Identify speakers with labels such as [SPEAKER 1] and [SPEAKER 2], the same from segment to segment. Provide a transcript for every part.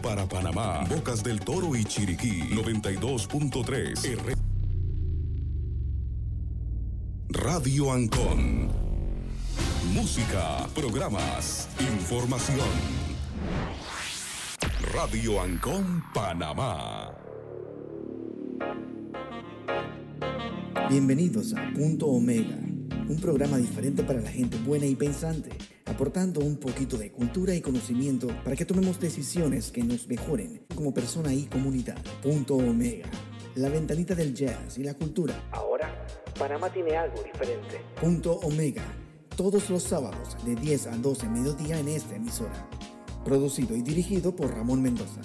[SPEAKER 1] Para Panamá, Bocas del Toro y Chiriquí, 92.3. Radio Ancon. Música, programas, información. Radio Ancon Panamá.
[SPEAKER 2] Bienvenidos a Punto Omega, un programa diferente para la gente buena y pensante, aportando un poquito de cultura y conocimiento para que tomemos decisiones que nos mejoren como persona y comunidad. Punto Omega, la ventanita del jazz y la cultura. Ahora, Panamá tiene algo diferente. Punto Omega, todos los sábados de 10 a 12 mediodía en esta emisora. Producido y dirigido por Ramón Mendoza.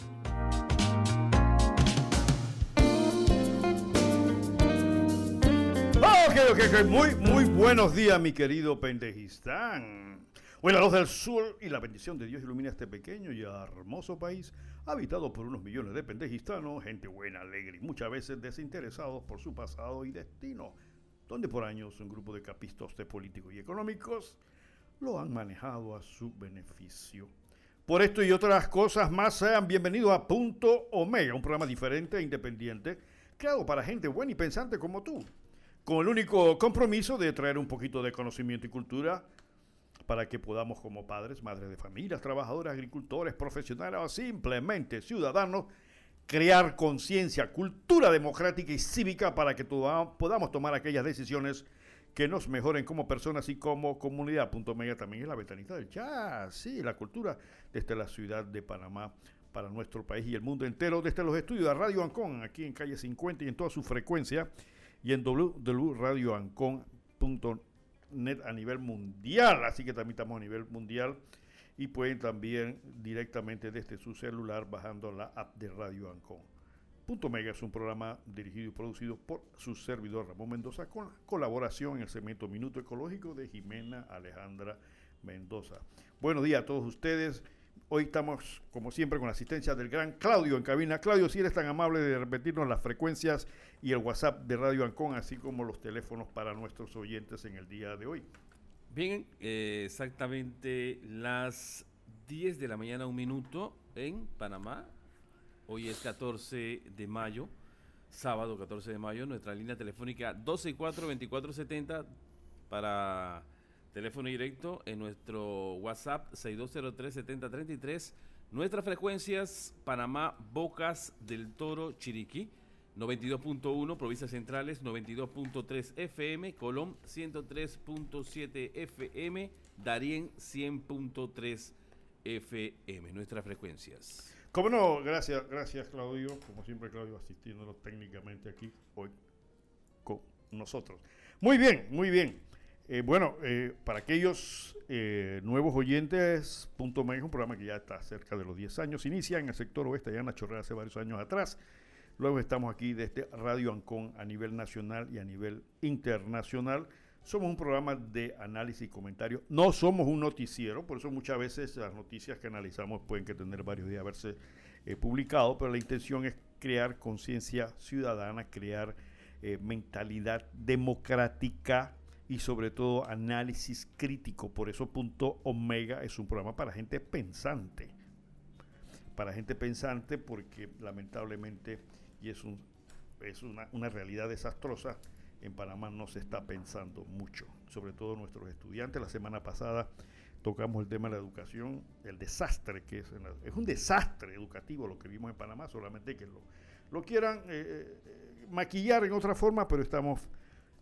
[SPEAKER 3] Muy, muy buenos días, mi querido Pendejistán. Hoy la luz del sur y la bendición de Dios ilumina este pequeño y hermoso país, habitado por unos millones de pendejistanos, gente buena, alegre y muchas veces desinteresados por su pasado y destino, donde por años un grupo de capistos de políticos y económicos lo han manejado a su beneficio. Por esto y otras cosas más, sean bienvenidos a Punto Omega, un programa diferente e independiente, creado para gente buena y pensante como tú con el único compromiso de traer un poquito de conocimiento y cultura para que podamos como padres, madres de familias, trabajadores, agricultores, profesionales o simplemente ciudadanos crear conciencia, cultura democrática y cívica para que podamos tomar aquellas decisiones que nos mejoren como personas y como comunidad. Punto media también es la ventanita del jazz, sí, la cultura desde la ciudad de Panamá para nuestro país y el mundo entero, desde los estudios de Radio Ancon, aquí en calle 50 y en toda su frecuencia y en www.radioancon.net a nivel mundial. Así que también estamos a nivel mundial y pueden también directamente desde su celular bajando la app de Radio Ancon. Punto Mega es un programa dirigido y producido por su servidor Ramón Mendoza con colaboración en el segmento Minuto Ecológico de Jimena Alejandra Mendoza. Buenos días a todos ustedes. Hoy estamos, como siempre, con la asistencia del gran Claudio en cabina. Claudio, si eres tan amable de repetirnos las frecuencias y el WhatsApp de Radio Ancón, así como los teléfonos para nuestros oyentes en el día de hoy.
[SPEAKER 4] Bien, eh, exactamente las 10 de la mañana, un minuto en Panamá. Hoy es 14 de mayo, sábado 14 de mayo. Nuestra línea telefónica 124-2470 para Teléfono directo en nuestro WhatsApp 6203-7033. Nuestras frecuencias Panamá, Bocas del Toro, Chiriquí. 92.1, provincias centrales 92.3 FM, Colón 103.7 FM, Darién 100.3 FM, nuestras frecuencias.
[SPEAKER 3] Como no, gracias, gracias Claudio, como siempre Claudio asistiéndonos técnicamente aquí hoy con nosotros. Muy bien, muy bien. Eh, bueno, eh, para aquellos eh, nuevos oyentes, Punto Medio es un programa que ya está cerca de los 10 años. Inicia en el sector oeste, allá en la Chorrera hace varios años atrás. Luego estamos aquí desde Radio Ancón a nivel nacional y a nivel internacional. Somos un programa de análisis y comentario. No somos un noticiero, por eso muchas veces las noticias que analizamos pueden que tener varios días haberse publicado, pero la intención es crear conciencia ciudadana, crear mentalidad democrática y sobre todo análisis crítico. Por eso Punto Omega es un programa para gente pensante. Para gente pensante porque lamentablemente, y es, un, es una, una realidad desastrosa, en Panamá no se está pensando mucho, sobre todo nuestros estudiantes. La semana pasada tocamos el tema de la educación, el desastre que es. es un desastre educativo lo que vimos en Panamá, solamente que lo, lo quieran eh, eh, maquillar en otra forma, pero estamos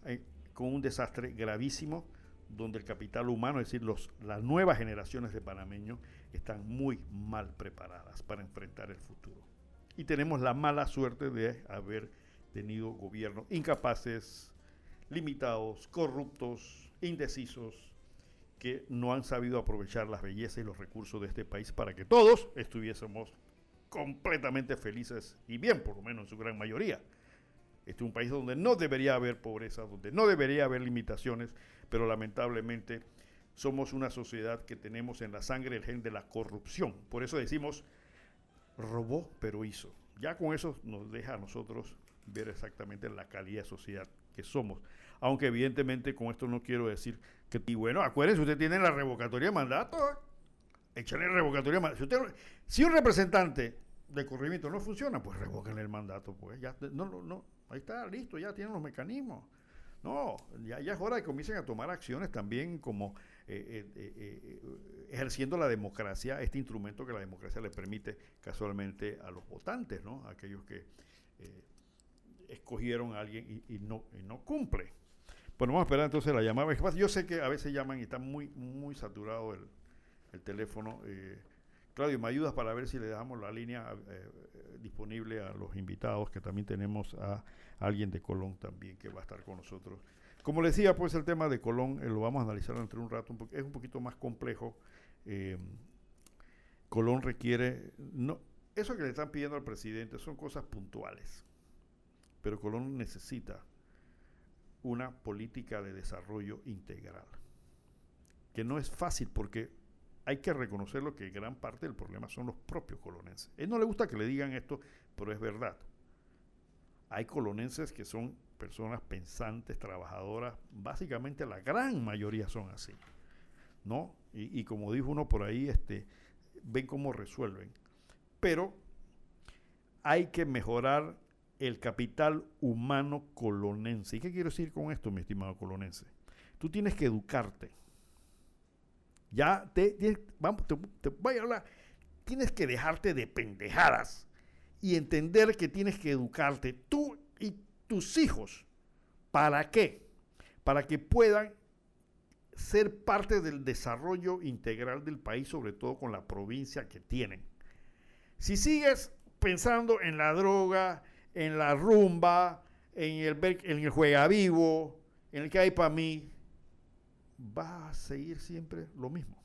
[SPEAKER 3] eh, con un desastre gravísimo donde el capital humano, es decir, los, las nuevas generaciones de panameños están muy mal preparadas para enfrentar el futuro. Y tenemos la mala suerte de haber tenido gobiernos incapaces, limitados, corruptos, indecisos, que no han sabido aprovechar las bellezas y los recursos de este país para que todos estuviésemos completamente felices y bien, por lo menos en su gran mayoría. Este es un país donde no debería haber pobreza, donde no debería haber limitaciones, pero lamentablemente somos una sociedad que tenemos en la sangre el gen de la corrupción. Por eso decimos, robó pero hizo. Ya con eso nos deja a nosotros ver exactamente la calidad de sociedad que somos. Aunque evidentemente con esto no quiero decir que, y bueno, acuérdense, usted tiene la revocatoria de mandato. Échale revocatoria. Si, usted, si un representante de corrimiento no funciona, pues revoquen el mandato. Pues ya, no, no, no, ahí está, listo, ya tienen los mecanismos. No, ya, ya es hora de que comiencen a tomar acciones también como eh, eh, eh, ejerciendo la democracia, este instrumento que la democracia le permite casualmente a los votantes, ¿no? aquellos que escogieron a alguien y, no, y cumple. Bueno, vamos a esperar entonces la llamada. Yo sé que a veces llaman y está muy, muy saturado el teléfono. Claudio, ¿me ayudas para ver si le dejamos la línea disponible a los invitados? Que también tenemos a alguien de Colón también que va a estar con nosotros. Como les decía, pues el tema de Colón eh, lo vamos a analizar entre un rato, es un poquito más complejo. Eh, Colón requiere, no, eso que le están pidiendo al presidente son cosas puntuales, pero Colón necesita una política de desarrollo integral, que no es fácil porque hay que reconocerlo que gran parte del problema son los propios colonenses. A él no le gusta que le digan esto, pero es verdad. Hay colonenses que son personas pensantes, trabajadoras, básicamente la gran mayoría son así, ¿no? Y, como dijo uno por ahí, este, ven cómo resuelven. Pero hay que mejorar el capital humano colonense. ¿Y qué quiero decir con esto, mi estimado colonense? Tú tienes que educarte. Ya te, vamos, te, te voy a hablar. Tienes que dejarte de pendejadas y entender que tienes que educarte tú y tus hijos. ¿Para qué? Para que puedan ser parte del desarrollo integral del país, sobre todo con la provincia que tienen. Si sigues pensando en la droga, en la rumba, en el, en el juega vivo, en el que hay para mí, va a seguir siempre lo mismo.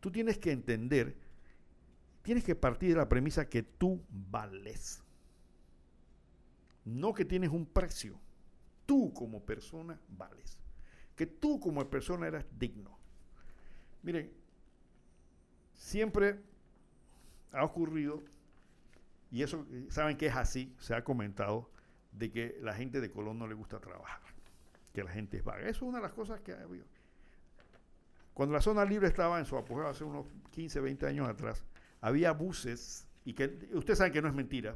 [SPEAKER 3] Tú tienes que entender, tienes que partir de la premisa que tú vales. No que tienes un precio. Tú como persona vales. Que tú como persona eres digno. Miren, siempre ha ocurrido, y eso saben que es así, se ha comentado, de que la gente de Colón no le gusta trabajar, que la gente es vaga. Eso es una de las cosas que ha habido. Cuando la zona libre estaba en su apogeo hace unos 15, 20 años atrás, había buses, y que ustedes saben que no es mentira,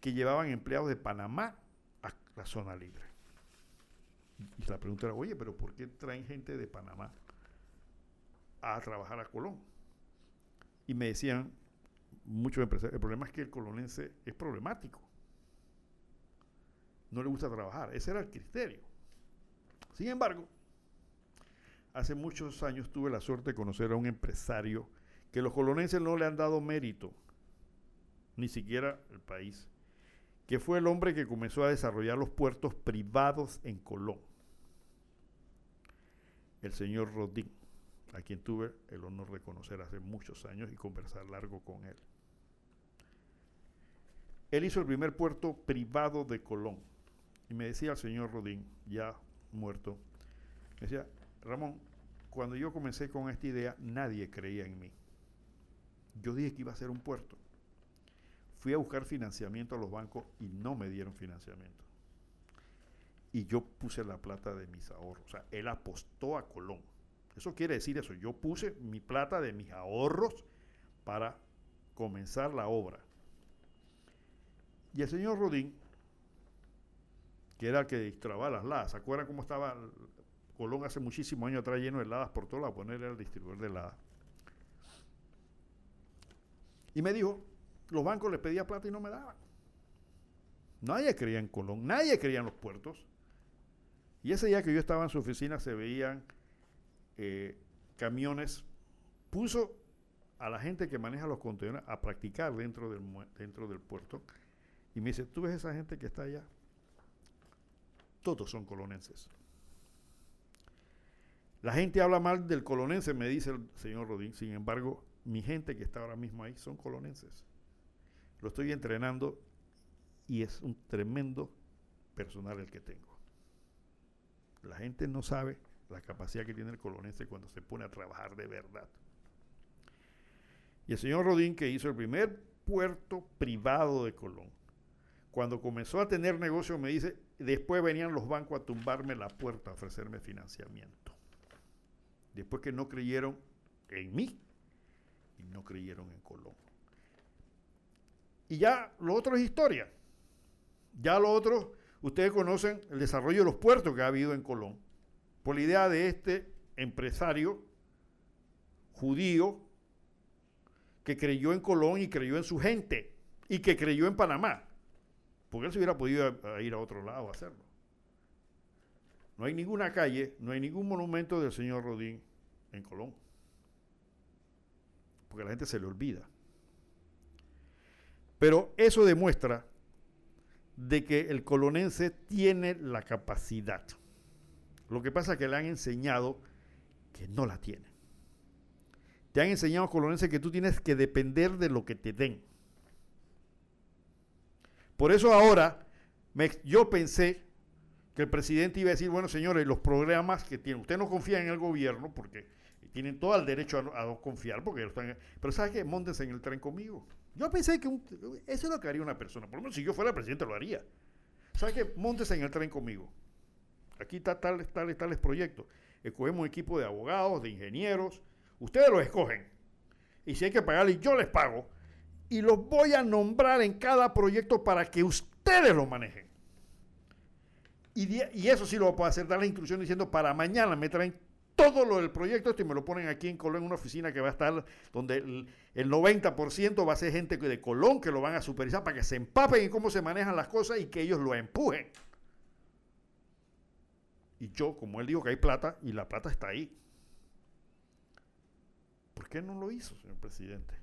[SPEAKER 3] que llevaban empleados de Panamá a la zona libre. Y la pregunta era, oye, pero ¿por qué traen gente de Panamá a trabajar a Colón? Y me decían muchos empresarios, el problema es que el colonense es problemático. No le gusta trabajar. Ese era el criterio. Sin embargo, hace muchos años tuve la suerte de conocer a un empresario que los colonenses no le han dado mérito, ni siquiera el país que fue el hombre que comenzó a desarrollar los puertos privados en Colón. El señor Rodín, a quien tuve el honor de conocer hace muchos años y conversar largo con él. Él hizo el primer puerto privado de Colón. Y me decía el señor Rodín, ya muerto, me decía, Ramón, cuando yo comencé con esta idea, nadie creía en mí. Yo dije que iba a ser un puerto. Fui a buscar financiamiento a los bancos y no me dieron financiamiento. Y yo puse la plata de mis ahorros. O sea, él apostó a Colón. Eso quiere decir eso. Yo puse mi plata de mis ahorros para comenzar la obra. Y el señor Rodín, que era el que distraba las ladas, ¿se acuerdan cómo estaba Colón hace muchísimos años atrás lleno de heladas por todo lado? Poner el distribuidor de heladas. Y me dijo, los bancos les pedía plata y no me daban. Nadie creía en Colón, nadie creía en los puertos. Y ese día que yo estaba en su oficina se veían eh, camiones, puso a la gente que maneja los contenedores a practicar dentro del, dentro del puerto. Y me dice, ¿tú ves esa gente que está allá? Todos son colonenses. La gente habla mal del colonense, me dice el señor Rodín. Sin embargo, mi gente que está ahora mismo ahí son colonenses. Lo estoy entrenando y es un tremendo personal el que tengo. La gente no sabe la capacidad que tiene el colonense cuando se pone a trabajar de verdad. Y el señor Rodín, que hizo el primer puerto privado de Colón, cuando comenzó a tener negocio, me dice, después venían los bancos a tumbarme la puerta, a ofrecerme financiamiento. Después que no creyeron en mí, y no creyeron en Colón. Y ya lo otro es historia. Ya lo otro, ustedes conocen el desarrollo de los puertos que ha habido en Colón, por la idea de este empresario judío que creyó en Colón y creyó en su gente y que creyó en Panamá, porque él se hubiera podido ir a otro lado a hacerlo. No hay ninguna calle, no hay ningún monumento del señor Rodín en Colón, porque la gente se le olvida. Pero eso demuestra de que el colonense tiene la capacidad. Lo que pasa es que le han enseñado que no la tiene. Te han enseñado, colonense, que tú tienes que depender de lo que te den. Por eso ahora yo pensé que el presidente iba a decir, bueno, señores, los programas que tienen, usted no confía en el gobierno porque tienen todo el derecho a, no confiar, porque están, pero ¿sabe qué? Móntense en el tren conmigo. Yo pensé que eso es lo que haría una persona, por lo menos si yo fuera presidente lo haría. ¿Sabe qué? Móntense en el tren conmigo. Aquí está tales, tales, tales proyectos. Escogemos un equipo de abogados, de ingenieros, Ustedes los escogen. Y si hay que pagarles, yo les pago. Y los voy a nombrar en cada proyecto para que ustedes lo manejen. Y, eso sí lo puedo hacer, dar la instrucción diciendo para mañana me traen todo lo del proyecto esto y me lo ponen aquí en Colón en una oficina que va a estar donde el, el 90% va a ser gente de Colón que lo van a supervisar para que se empapen en cómo se manejan las cosas y que ellos lo empujen. Y yo, como él dijo que hay plata, y la plata está ahí. ¿Por qué no lo hizo, señor presidente?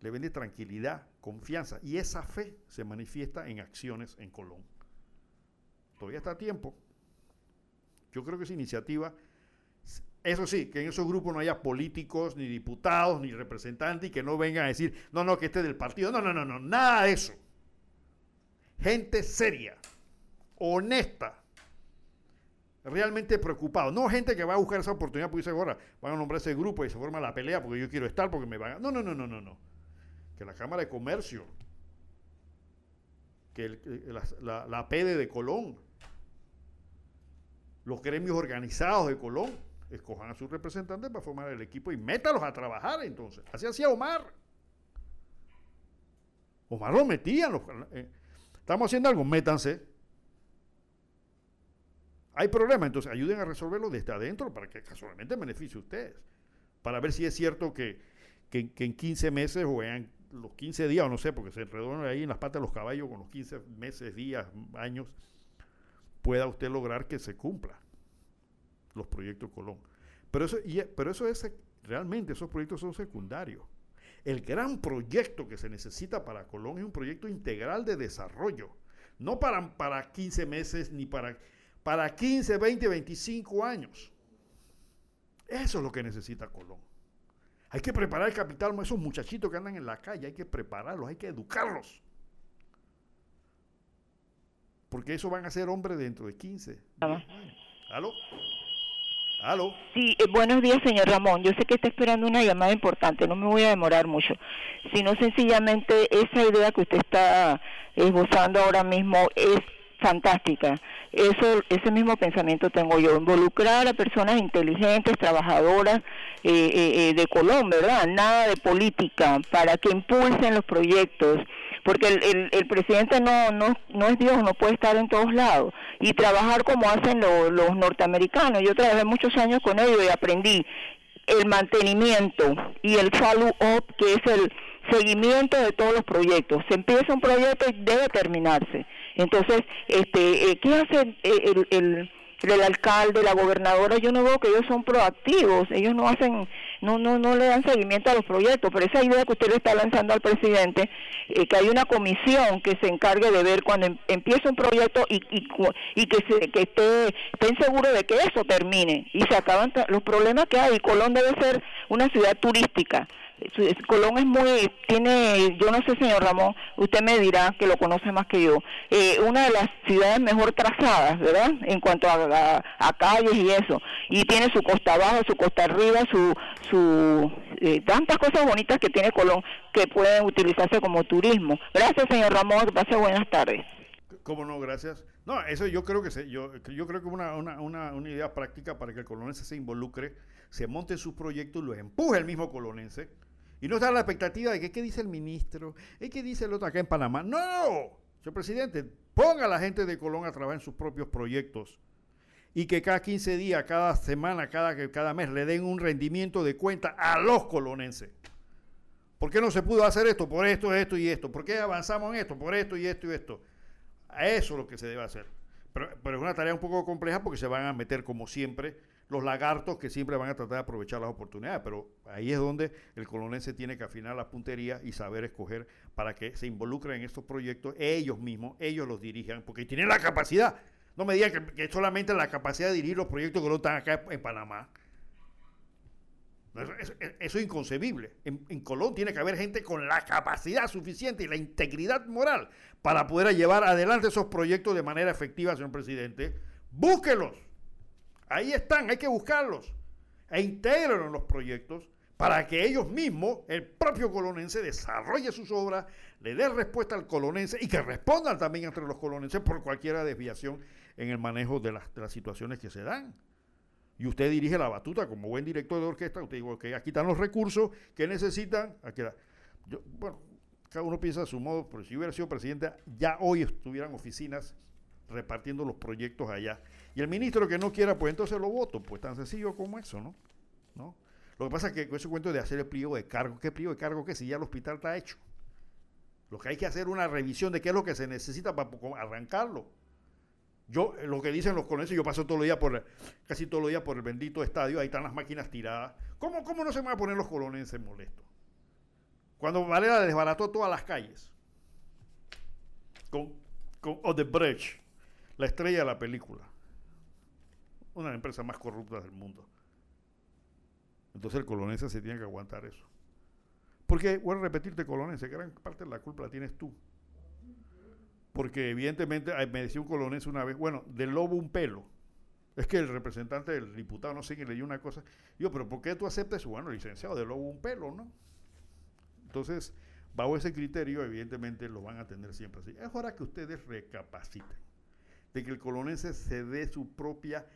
[SPEAKER 3] Le vende tranquilidad, confianza y esa fe se manifiesta en acciones en Colón. Todavía está a tiempo. Yo creo que esa iniciativa, eso sí, que en esos grupos no haya políticos, ni diputados, ni representantes y que no vengan a decir, no, no, que este es del partido. No, no, no, no, nada de eso. Gente seria, honesta, realmente preocupado. No gente que va a buscar esa oportunidad porque dice ahora van a nombrar ese grupo y se forma la pelea porque yo quiero estar, porque me van a... No, no, no, no, no, no. Que la Cámara de Comercio, que la, la, PEDE de Colón, los gremios organizados de Colón, escojan a sus representantes para formar el equipo y métalos a trabajar entonces. Así hacía Omar. Omar lo metía. Eh, estamos haciendo algo, métanse hay problemas, entonces ayuden a resolverlo desde adentro para que casualmente beneficie a ustedes. Para ver si es cierto que, en 15 meses o en los 15 días, o no sé, porque se enredó ahí en las patas de los caballos con los 15 meses, días, años, pueda usted lograr que se cumpla los proyectos Colón. Pero eso, pero eso es, realmente esos proyectos son secundarios. El gran proyecto que se necesita para Colón es un proyecto integral de desarrollo. No para, para 15 meses ni para para 15, 20, 25 años. Eso es lo que necesita Colón. Hay que preparar el capital, esos muchachitos que andan en la calle, hay que prepararlos, hay que educarlos. Porque eso van a ser hombres dentro de 15. años. ¿Aló? ¿Aló?
[SPEAKER 5] Sí, eh, buenos días, señor Ramón. Yo sé que está esperando una llamada importante, no me voy a demorar mucho, sino sencillamente esa idea que usted está esbozando ahora mismo es fantástica. Eso, ese mismo pensamiento tengo yo, involucrar a personas inteligentes, trabajadoras eh, eh, eh, de Colombia. Nada de política, para que impulsen los proyectos, porque el, el, presidente no, no, no es Dios, no puede estar en todos lados, y trabajar como hacen los norteamericanos. Yo trabajé muchos años con ellos y aprendí el mantenimiento y el follow-up, que es el seguimiento de todos los proyectos. Se empieza un proyecto y debe terminarse. Entonces, este, eh, ¿qué hace el, el, el, alcalde, la gobernadora? Yo no veo que ellos son proactivos, ellos no hacen, no, no, no le dan seguimiento a los proyectos, pero esa idea que usted le está lanzando al presidente, eh, que hay una comisión que se encargue de ver cuando em, empieza un proyecto y, y, y que, se, que esté, estén seguros de que eso termine y se acaban los problemas que hay. Colón debe ser una ciudad turística Colón es muy, tiene, yo no sé señor Ramón, usted me dirá que lo conoce más que yo, eh, una de las ciudades mejor trazadas, ¿verdad? En cuanto a, a, calles y eso, y tiene su costa abajo, su costa arriba, su, su eh, tantas cosas bonitas que tiene Colón que pueden utilizarse como turismo. Gracias señor Ramón, que pase buenas tardes.
[SPEAKER 3] ¿Cómo no? Gracias. No, eso yo creo que se, yo, yo creo que una, una, una, una idea práctica para que el colonense se involucre se monten sus proyectos los empuje el mismo colonense. Y no está la expectativa de que qué dice el ministro, es que dice el otro acá en Panamá. No, señor presidente, ponga a la gente de Colón a trabajar en sus propios proyectos y que cada 15 días, cada semana, cada, cada mes le den un rendimiento de cuenta a los colonenses. ¿Por qué no se pudo hacer esto? Por esto, esto y esto. ¿Por qué avanzamos en esto? Por esto y esto y esto. A eso es lo que se debe hacer. Pero, pero, es una tarea un poco compleja porque se van a meter, como siempre, los lagartos que siempre van a tratar de aprovechar las oportunidades. Pero ahí es donde el colonense tiene que afinar la puntería y saber escoger para que se involucren en estos proyectos ellos mismos, ellos los dirijan, porque tienen la capacidad. No me digan que, que solamente la capacidad de dirigir los proyectos que no están acá en Panamá. Eso, es inconcebible. En, Colón tiene que haber gente con la capacidad suficiente y la integridad moral para poder llevar adelante esos proyectos de manera efectiva, señor presidente. Búsquelos. Ahí están, hay que buscarlos. E integren en los proyectos para que ellos mismos, el propio colonense, desarrolle sus obras, le dé respuesta al colonense y que respondan también entre los colonenses por cualquier desviación en el manejo de las, situaciones que se dan y usted dirige la batuta como buen director de orquesta, usted dice, que aquí están los recursos que necesitan. Aquí bueno, cada uno piensa a su modo, pero si hubiera sido presidente, ya hoy estuvieran oficinas repartiendo los proyectos allá. Y el ministro que no quiera, pues entonces lo voto, pues tan sencillo como eso, ¿no? ¿No? Lo que pasa es que con ese cuento de hacer el pliego de cargo, ¿qué pliego de cargo que si ya el hospital está hecho? Lo que hay que hacer es una revisión de qué es lo que se necesita para arrancarlo. Yo, lo que dicen los colonenses, yo paso todos los días por, casi todos los días por el bendito estadio, ahí están las máquinas tiradas. ¿Cómo, cómo no se van a poner los colonenses molestos? Cuando Valera desbarató todas las calles con, con Odebrecht, la estrella de la película, una de las empresas más corruptas del mundo. Entonces el colonense se tiene que aguantar eso. Porque, bueno, repetirte, colonense, gran parte de la culpa la tienes tú porque evidentemente me decía un colonés una vez, bueno, del lobo un pelo. Es que el representante del diputado, no sé quién leyó una cosa. Yo, pero ¿por qué tú aceptas? Bueno, licenciado, del lobo un pelo, ¿no? Entonces, bajo ese criterio, evidentemente lo van a tener siempre así. Es hora que ustedes recapaciten de que el colonense se dé su propia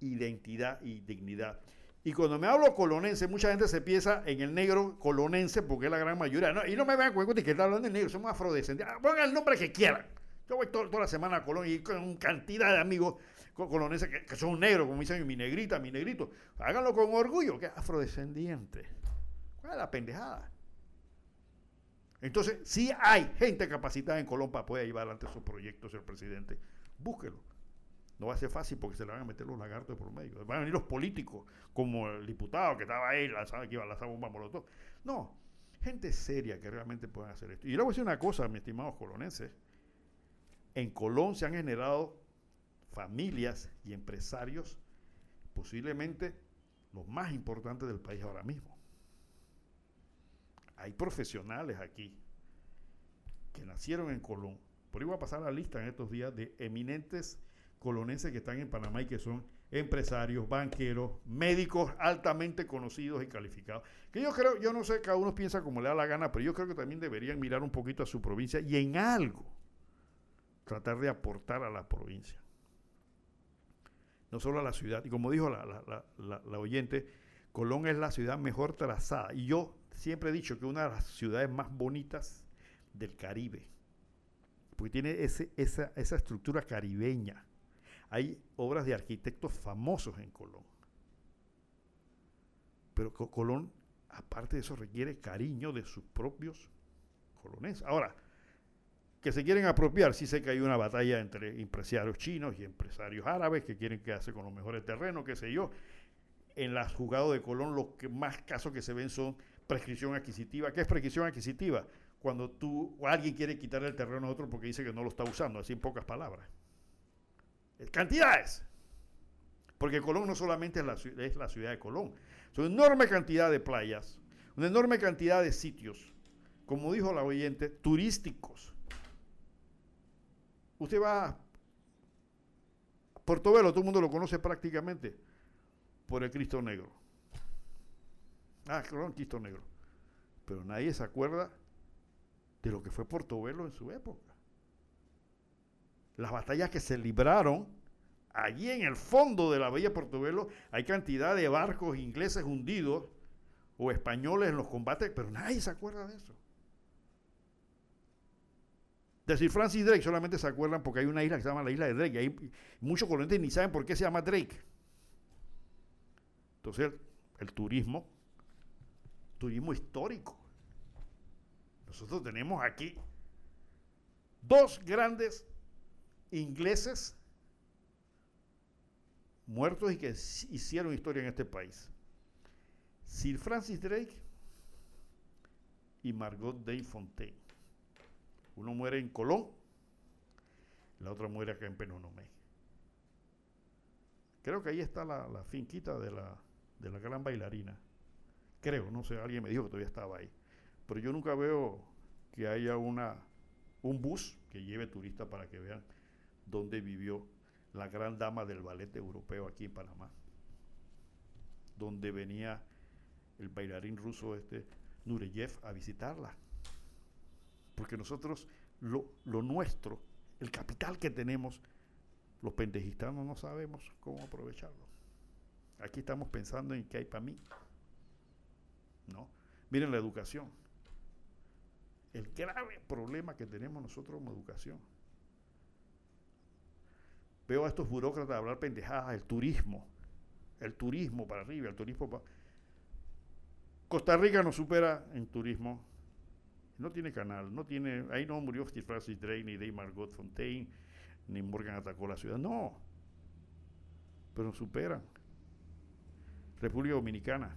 [SPEAKER 3] identidad y dignidad. Y cuando me hablo colonense, mucha gente se piensa en el negro colonense, porque es la gran mayoría. y no me vean con que está hablando de negro, somos afrodescendientes. Ah, pongan el nombre que quieran. Yo voy toda la semana a Colón y con cantidad de amigos colonenses que, son negros, como dicen mi negrita, mi negrito. Háganlo con orgullo, que es afrodescendiente. ¿Cuál es la pendejada? Entonces, si hay gente capacitada en Colón para poder llevar adelante esos proyectos, señor presidente. Búsquelo. No va a ser fácil porque se le van a meter los lagartos por medio. Van a venir los políticos, como el diputado que estaba ahí, que iba a lanzar bomba molotov. No, gente seria que realmente pueden hacer esto. Y le voy a decir una cosa, mis estimados colonenses. En Colón se han generado familias y empresarios posiblemente los más importantes del país ahora mismo. Hay profesionales aquí que nacieron en Colón. Por ahí voy a pasar la lista en estos días de eminentes colonenses que están en Panamá y que son empresarios, banqueros, médicos altamente conocidos y calificados. Que yo creo, yo no sé, cada uno piensa como le da la gana, pero yo creo que también deberían mirar un poquito a su provincia y en algo tratar de aportar a la provincia. No solo a la ciudad. Y como dijo la, la oyente, Colón es la ciudad mejor trazada. Y yo siempre he dicho que una de las ciudades más bonitas del Caribe. Porque tiene ese, esa, esa estructura caribeña hay obras de arquitectos famosos en Colón. Pero Colón, aparte de eso, requiere cariño de sus propios coloneses. Ahora, que se quieren apropiar, sí sé que hay una batalla entre empresarios chinos y empresarios árabes que quieren quedarse con los mejores terrenos, qué sé yo. En las jugadas de Colón, los que más casos que se ven son prescripción adquisitiva. ¿Qué es prescripción adquisitiva? Cuando tú o alguien quiere quitar el terreno a otro porque dice que no lo está usando, así en pocas palabras. Cantidades. Porque Colón no solamente es la, es la ciudad de Colón, son una enorme cantidad de playas, una enorme cantidad de sitios, como dijo la oyente, turísticos. Usted va a Portobelo, todo el mundo lo conoce prácticamente por el Cristo Negro. Ah, Colón, Cristo Negro. Pero nadie se acuerda de lo que fue Portobelo en su época las batallas que se libraron allí en el fondo de la bahía de Portobelo hay cantidad de barcos ingleses hundidos o españoles en los combates, pero nadie se acuerda de eso. Decir Francis Drake solamente se acuerdan porque hay una isla que se llama la isla de Drake. Y hay muchos colonizadores ni saben por qué se llama Drake. Entonces, el turismo, turismo histórico. Nosotros tenemos aquí dos grandes ingleses muertos y que hicieron historia en este país. Sir Francis Drake y Margot Day Fontaine. Uno muere en Colón, la otra muere acá en Penonomé. Creo que ahí está la, finquita de la, de la gran bailarina. Creo, no sé, alguien me dijo que todavía estaba ahí. Pero yo nunca veo que haya una, un bus que lleve turistas para que vean dónde vivió la gran dama del ballet europeo aquí en Panamá, donde venía el bailarín ruso este Nureyev a visitarla. Porque nosotros, lo, nuestro, el capital que tenemos, los pendejistanos no sabemos cómo aprovecharlo. Aquí estamos pensando en qué hay para mí. ¿No? Miren la educación. El grave problema que tenemos nosotros en educación. Veo a estos burócratas hablar pendejadas, el turismo, el turismo para arriba, el turismo para... Costa Rica nos supera en turismo no tiene canal, no tiene, ahí no murió Francis Drake, ni Dave Margot Fontaine, ni Morgan atacó la ciudad, no. Pero nos superan. República Dominicana.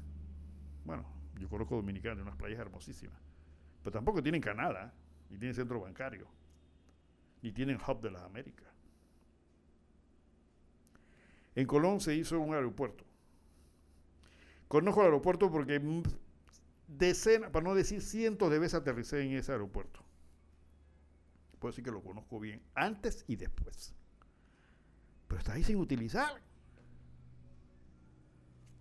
[SPEAKER 3] Bueno, yo conozco Dominicana, unas playas hermosísimas. Pero tampoco tienen canal, ¿eh? ni tienen centro bancario, ni tienen hub de las Américas. En Colón se hizo un aeropuerto. Conozco el aeropuerto porque decenas, para no decir cientos de veces aterricé en ese aeropuerto. Puedo decir que lo conozco bien, antes y después. Pero está ahí sin utilizar.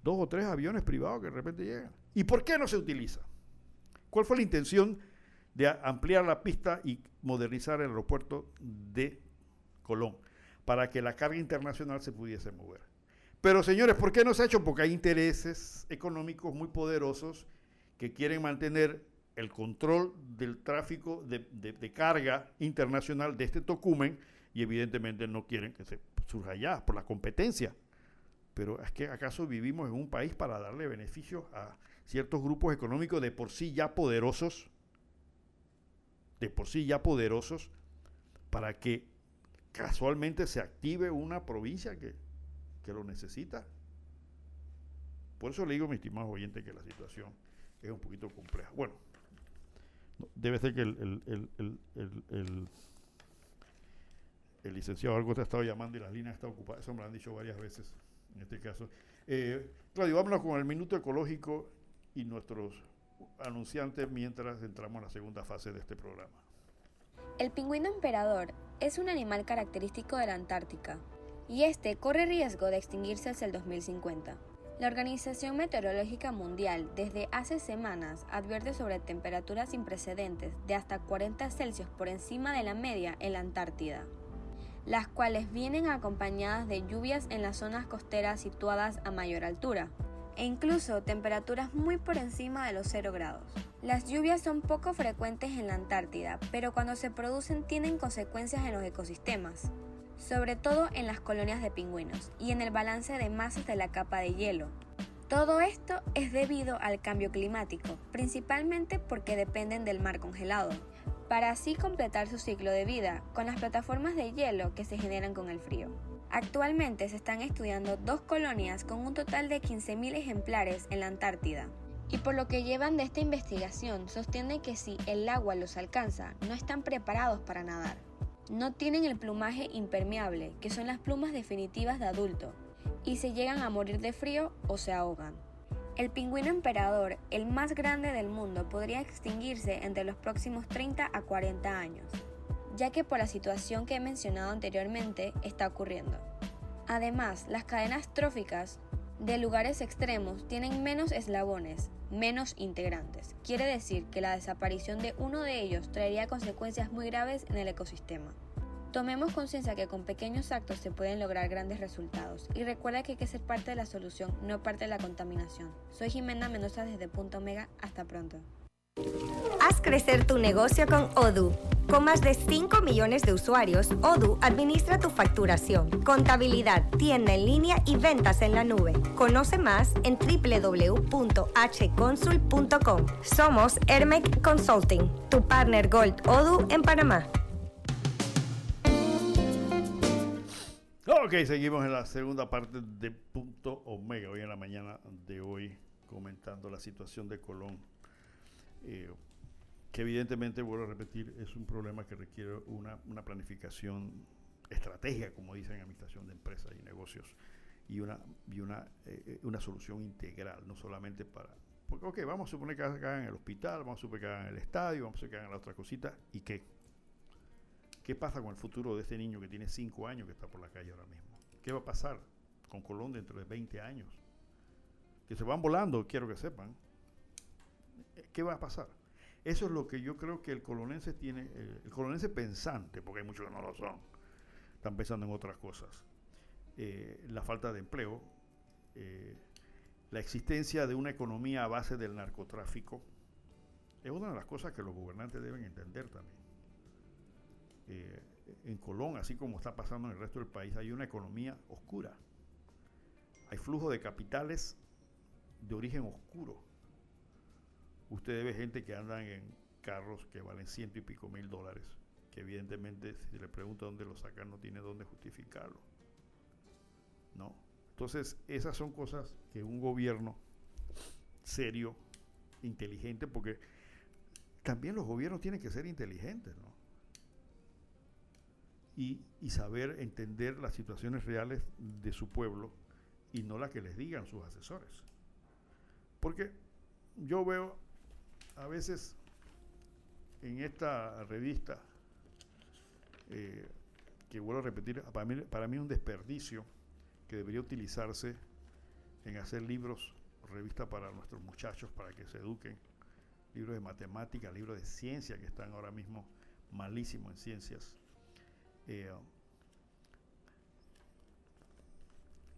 [SPEAKER 3] Dos o tres aviones privados que de repente llegan. ¿Y por qué no se utiliza? ¿Cuál fue la intención de ampliar la pista y modernizar el aeropuerto de Colón? Para que la carga internacional se pudiese mover. Pero señores, ¿por qué no se ha hecho? Porque hay intereses económicos muy poderosos que quieren mantener el control del tráfico de, carga internacional de este tocumen y evidentemente no quieren que se surja allá por la competencia. Pero es que acaso vivimos en un país para darle beneficios a ciertos grupos económicos de por sí ya poderosos, de por sí ya poderosos, para que casualmente se active una provincia que, que lo necesita. Por eso le digo, mi estimado oyente, que la situación es un poquito compleja. Bueno, debe ser que el, el, el, el, licenciado algo te ha estado llamando y las líneas están ocupadas. Eso me lo han dicho varias veces en este caso. Eh, Claudio, vámonos con el minuto ecológico y nuestros anunciantes mientras entramos en la segunda fase de este programa.
[SPEAKER 6] El pingüino emperador es un animal característico de la Antártica y este corre riesgo de extinguirse hacia el 2050. La Organización Meteorológica Mundial desde hace semanas advierte sobre temperaturas sin precedentes de hasta 40 Celsius por encima de la media en la Antártida, las cuales vienen acompañadas de lluvias en las zonas costeras situadas a mayor altura, e incluso temperaturas muy por encima de los 0 grados. Las lluvias son poco frecuentes en la Antártida, pero cuando se producen tienen consecuencias en los ecosistemas sobre todo en las colonias de pingüinos y en el balance de masas de la capa de hielo. Todo esto es debido al cambio climático, principalmente porque dependen del mar congelado, para así completar su ciclo de vida con las plataformas de hielo que se generan con el frío. Actualmente se están estudiando dos colonias con un total de 15.000 ejemplares en la Antártida. Y por lo que llevan de esta investigación, sostiene que si el agua los alcanza, no están preparados para nadar. No tienen el plumaje impermeable, que son las plumas definitivas de adulto, y se llegan a morir de frío o se ahogan. El pingüino emperador, el más grande del mundo, podría extinguirse entre los próximos 30 a 40 años, ya que por la situación que he mencionado anteriormente está ocurriendo. Además, las cadenas tróficas de lugares extremos tienen menos eslabones, menos integrantes. Quiere decir que la desaparición de uno de ellos traería consecuencias muy graves en el ecosistema. Tomemos conciencia que con pequeños actos se pueden lograr grandes resultados y recuerda que hay que ser parte de la solución, no parte de la contaminación. Soy Jimena Mendoza desde Punto Omega, hasta pronto.
[SPEAKER 7] Haz crecer tu negocio con Odoo. Con más de 5 millones de usuarios, Odoo administra tu facturación, contabilidad, tienda en línea y ventas en la nube. Conoce más en www.hconsul.com. Somos Hermec Consulting, tu partner Gold Odoo en Panamá.
[SPEAKER 3] Ok, seguimos en la segunda parte de Punto Omega, hoy en la mañana de hoy, comentando la situación de Colón, eh, que evidentemente, vuelvo a repetir, es un problema que requiere una, una planificación estratégica, como dicen en Administración de Empresas y Negocios, y una, y una, eh, una solución integral, no solamente para... Porque, ok, vamos a suponer que hagan en el hospital, vamos a suponer que hagan el estadio, vamos a suponer que hagan la otra cosita, ¿y qué? ¿Qué pasa con el futuro de este niño que tiene 5 años que está por la calle ahora mismo? ¿Qué va a pasar con Colón dentro de 20 años? Que se van volando, quiero que sepan. ¿Qué va a pasar? Eso es lo que yo creo que el colonense tiene, el, colonense pensante, porque hay muchos que no lo son, están pensando en otras cosas. Eh, la falta de empleo, eh, la existencia de una economía a base del narcotráfico, es una de las cosas que los gobernantes deben entender también. Eh, en Colón, así como está pasando en el resto del país, hay una economía oscura. Hay flujo de capitales de origen oscuro. Usted ve gente que andan en carros que valen ciento y pico mil dólares, que evidentemente si le pregunta dónde lo sacan no tiene dónde justificarlo. ¿No? Entonces, esas son cosas que un gobierno serio, inteligente, porque también los gobiernos tienen que ser inteligentes, ¿no? y, y, saber entender las situaciones reales de su pueblo y no las que les digan sus asesores. Porque yo veo a veces en esta revista, eh, que vuelvo a repetir, para mí, para mí es un desperdicio que debería utilizarse en hacer libros, revistas para nuestros muchachos, para que se eduquen, libros de matemática, libros de ciencia que están ahora mismo malísimos en ciencias. Eh,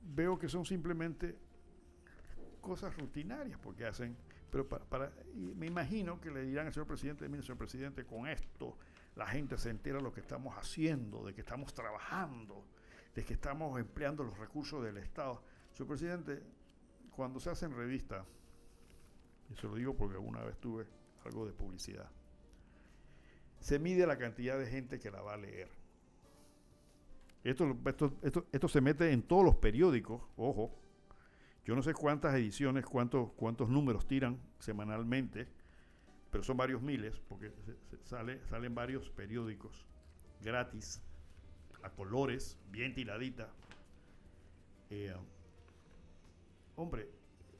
[SPEAKER 3] veo que son simplemente cosas rutinarias porque hacen, pero para, me imagino que le dirán al señor presidente, mire señor presidente, con esto la gente se entera de lo que estamos haciendo, de que estamos trabajando, de que estamos empleando los recursos del Estado. Señor presidente, cuando se hacen revistas, y se lo digo porque alguna vez tuve algo de publicidad, se mide la cantidad de gente que la va a leer. Esto, esto, esto, esto, se mete en todos los periódicos, ojo. Yo no sé cuántas ediciones, cuántos, cuántos números tiran semanalmente, pero son varios miles, porque se, se sale, salen varios periódicos gratis, a colores, bien tiradita. Eh, hombre,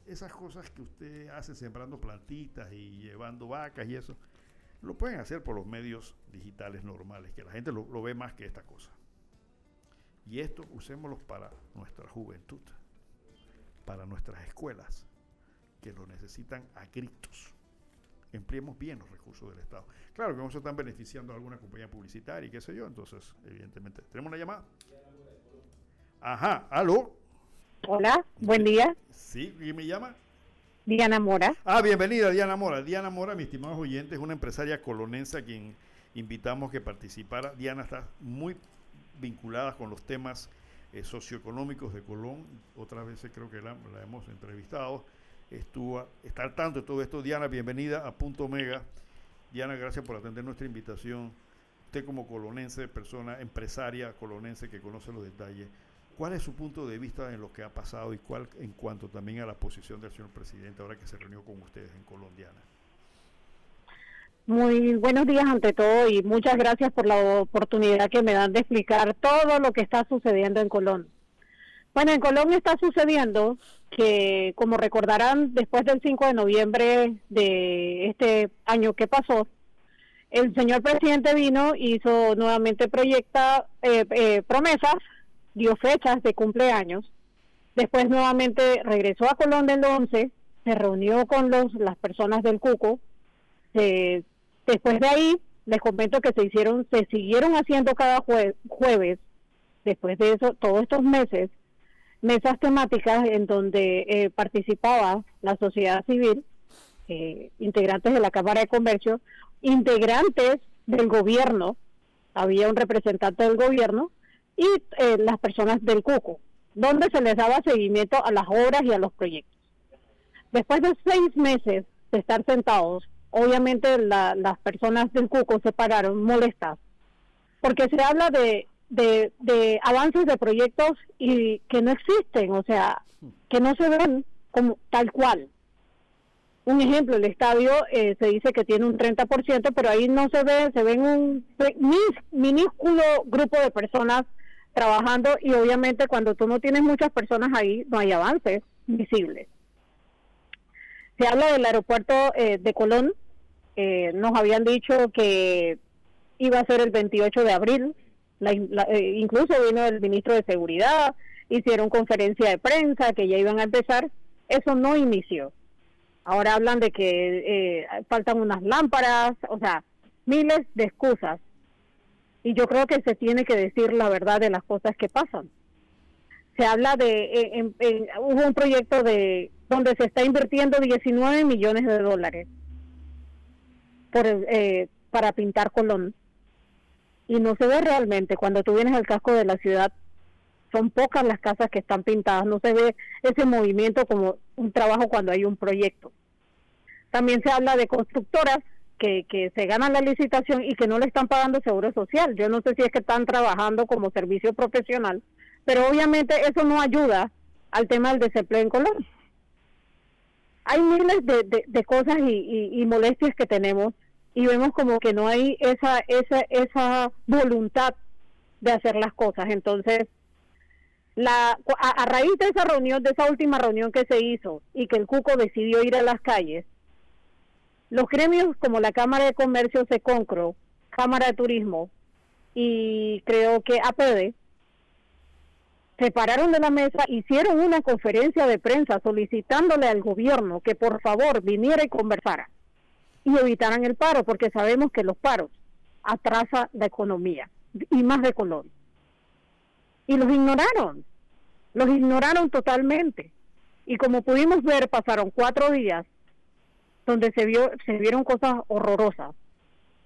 [SPEAKER 3] esas cosas que usted hace sembrando plantitas y llevando vacas y eso, lo pueden hacer por los medios digitales normales, que la gente lo, lo ve más que esta cosa. Y esto usémoslo para nuestra juventud, para nuestras escuelas, que lo necesitan a gritos. Empleemos bien los recursos del Estado. Claro que no se están beneficiando a alguna compañía publicitaria y qué sé yo, entonces, evidentemente. ¿Tenemos una llamada? Ajá, aló.
[SPEAKER 8] Hola, buen día.
[SPEAKER 3] Sí, ¿quién me llama?
[SPEAKER 8] Diana Mora.
[SPEAKER 3] Ah, bienvenida, Diana Mora. Diana Mora, mis estimados oyentes, es una empresaria colonense a quien invitamos que participara. Diana está muy vinculadas con los temas eh, socioeconómicos de Colón. Otras veces creo que la, hemos entrevistado. Estuvo, está al tanto de todo esto. Diana, bienvenida a Punto Omega. Diana, gracias por atender nuestra invitación. Usted como colonense, persona empresaria colonense que conoce los detalles, ¿cuál es su punto de vista en lo que ha pasado y cuál en cuanto también a la posición del señor presidente ahora que se reunió con ustedes en Colón?
[SPEAKER 8] Muy buenos días ante todo y muchas gracias por la oportunidad que me dan de explicar todo lo que está sucediendo en Colón. Bueno, en Colón está sucediendo que, como recordarán, después del 5 de noviembre de este año que pasó, el señor presidente vino, hizo nuevamente proyecta eh, eh, promesas, dio fechas de cumpleaños, después nuevamente regresó a Colón del 11, se reunió con los, las personas del Cuco, se Después de ahí les comento que se hicieron, se siguieron haciendo cada jueves, después de eso, todos estos meses, mesas temáticas en donde eh, participaba la sociedad civil, eh, integrantes de la Cámara de Comercio, integrantes del gobierno, había un representante del gobierno y eh, las personas del CUCO, donde se les daba seguimiento a las obras y a los proyectos. Después de seis meses de estar sentados, obviamente las personas del CUCO se pararon molestas, porque se habla de, de, avances de proyectos y que no existen, o sea, que no se ven como tal cual. Un ejemplo, el estadio eh, se dice que tiene un 30%, pero ahí no se ve, se ven un minúsculo grupo de personas trabajando y obviamente cuando tú no tienes muchas personas ahí, no hay avances visibles. Se habla del aeropuerto eh, de Colón, eh, nos habían dicho que iba a ser el 28 de abril, eh, incluso vino el ministro de Seguridad, hicieron conferencia de prensa que ya iban a empezar, eso no inició. Ahora hablan de que faltan unas lámparas, o sea, miles de excusas. Y yo creo que se tiene que decir la verdad de las cosas que pasan. Se habla de, hubo un proyecto de donde se está invirtiendo 19 millones de dólares por, eh, para pintar Colón. Y no se ve realmente, cuando tú vienes al casco de la ciudad, son pocas las casas que están pintadas, no se ve ese movimiento como un trabajo cuando hay un proyecto. También se habla de constructoras que, que se ganan la licitación y que no le están pagando seguro social. Yo no sé si es que están trabajando como servicio profesional, pero obviamente eso no ayuda al tema del desempleo en Colón hay miles de, de, cosas y, molestias que tenemos y vemos como que no hay esa, esa, esa voluntad de hacer las cosas. Entonces, la, a, raíz de esa reunión, de esa última reunión que se hizo y que el Cuco decidió ir a las calles, los gremios como la Cámara de Comercio Seconcro, Cámara de Turismo y creo que APD se pararon de la mesa, hicieron una conferencia de prensa solicitándole al gobierno que por favor viniera y conversara y evitaran el paro, porque sabemos que los paros atrasa la economía y más de color. Y los ignoraron, los ignoraron totalmente. Y como pudimos ver, pasaron cuatro días donde se, vio, se vieron cosas horrorosas,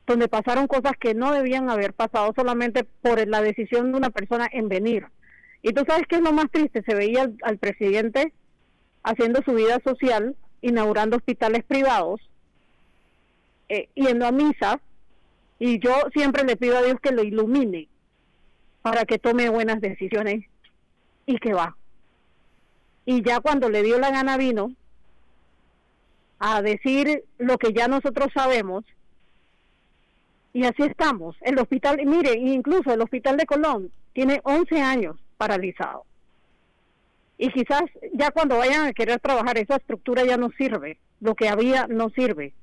[SPEAKER 8] donde pasaron cosas que no debían haber pasado solamente por la decisión de una persona en venir y tú sabes qué es lo más triste, se veía al, presidente haciendo su vida social, inaugurando hospitales privados, eh, yendo a misa, y yo siempre le pido a Dios que lo ilumine para que tome buenas decisiones y que va. Y ya cuando le dio la gana vino a decir lo que ya nosotros sabemos, y así estamos. El hospital, mire, incluso el hospital de Colón tiene 11 años paralizado. Y quizás ya cuando vayan a querer trabajar esa estructura ya no sirve, lo que había no sirve.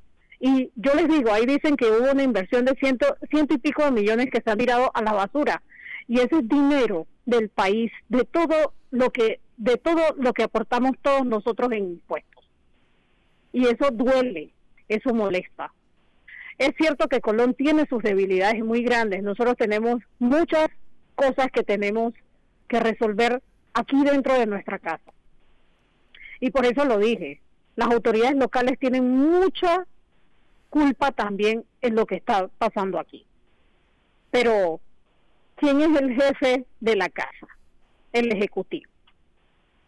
[SPEAKER 8] Y yo les digo, ahí dicen que hubo una inversión de ciento, ciento y pico de millones que se han tirado a la basura. Y ese es dinero del país, de todo lo que, de todo lo que aportamos todos nosotros en impuestos. Y eso duele, eso molesta. Es cierto que Colón tiene sus debilidades muy grandes. Nosotros tenemos muchas cosas que tenemos que resolver aquí dentro de nuestra casa. Y por eso lo dije, las autoridades locales tienen mucha culpa también en lo que está pasando aquí. Pero, ¿quién es el jefe de la casa? El ejecutivo.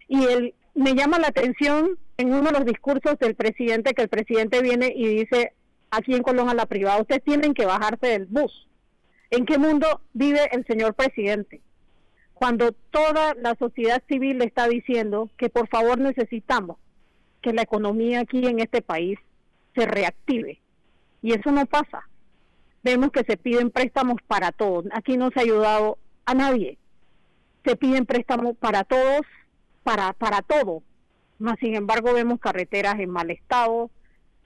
[SPEAKER 8] Y él me llama la atención en uno de los discursos del presidente que el presidente viene y dice aquí en Colón a la privada, ustedes tienen que bajarse del bus. ¿En qué mundo vive el señor presidente? cuando toda la sociedad civil le está diciendo que por favor necesitamos que la economía aquí en este país se reactive. Y eso no pasa. Vemos que se piden préstamos para todos. Aquí no se ha ayudado a nadie. Se piden préstamos para todos, para, para todo. Mas, sin embargo, vemos carreteras en mal estado.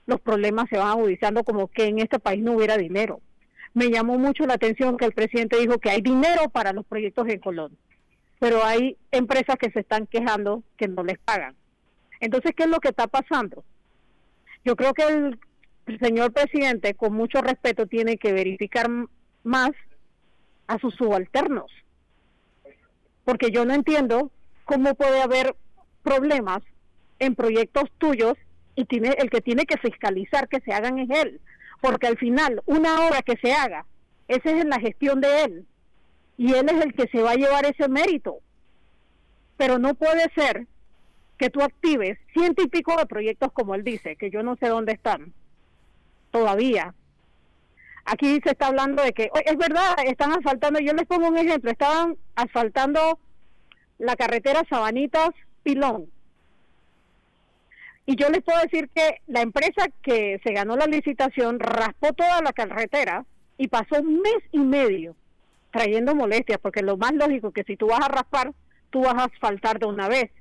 [SPEAKER 8] Los problemas se van agudizando como que en este país no hubiera dinero me llamó mucho la atención que el presidente dijo que hay dinero para los proyectos en Colón, pero hay empresas que se están quejando que no les pagan. Entonces, ¿qué es lo que está pasando? Yo creo que el señor presidente, con mucho respeto, tiene que verificar más a sus subalternos. Porque yo no entiendo cómo puede haber problemas en proyectos tuyos y tiene el que tiene que fiscalizar que se hagan es él. Porque al final, una obra que se haga, esa es en la gestión de él. Y él es el que se va a llevar ese mérito. Pero no puede ser que tú actives ciento y pico de proyectos como él dice, que yo no sé dónde están todavía. Aquí se está hablando de que, es verdad, están asfaltando, yo les pongo un ejemplo, estaban asfaltando la carretera Sabanitas Pilón. Y yo les puedo decir que la empresa que se ganó la licitación raspó toda la carretera y pasó un mes y medio trayendo molestias, porque lo más lógico es que si tú vas a raspar, tú vas a asfaltar de una vez.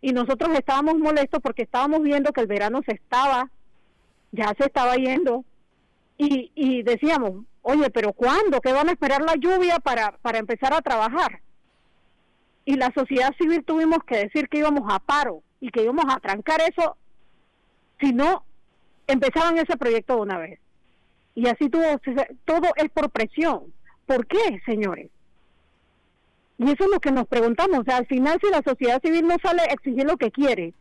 [SPEAKER 8] Y nosotros estábamos molestos porque estábamos viendo que el verano se estaba, ya se estaba yendo, y, y decíamos, oye, pero ¿cuándo? ¿Qué van a esperar la lluvia para, para empezar a trabajar? Y la sociedad civil tuvimos que decir que íbamos a paro y que íbamos a trancar eso si no empezaban ese proyecto de una vez. Y así tuvo, todo es por presión. ¿Por qué, señores? Y eso es lo que nos preguntamos. O sea, al final, si la sociedad civil no sale a exigir lo que quiere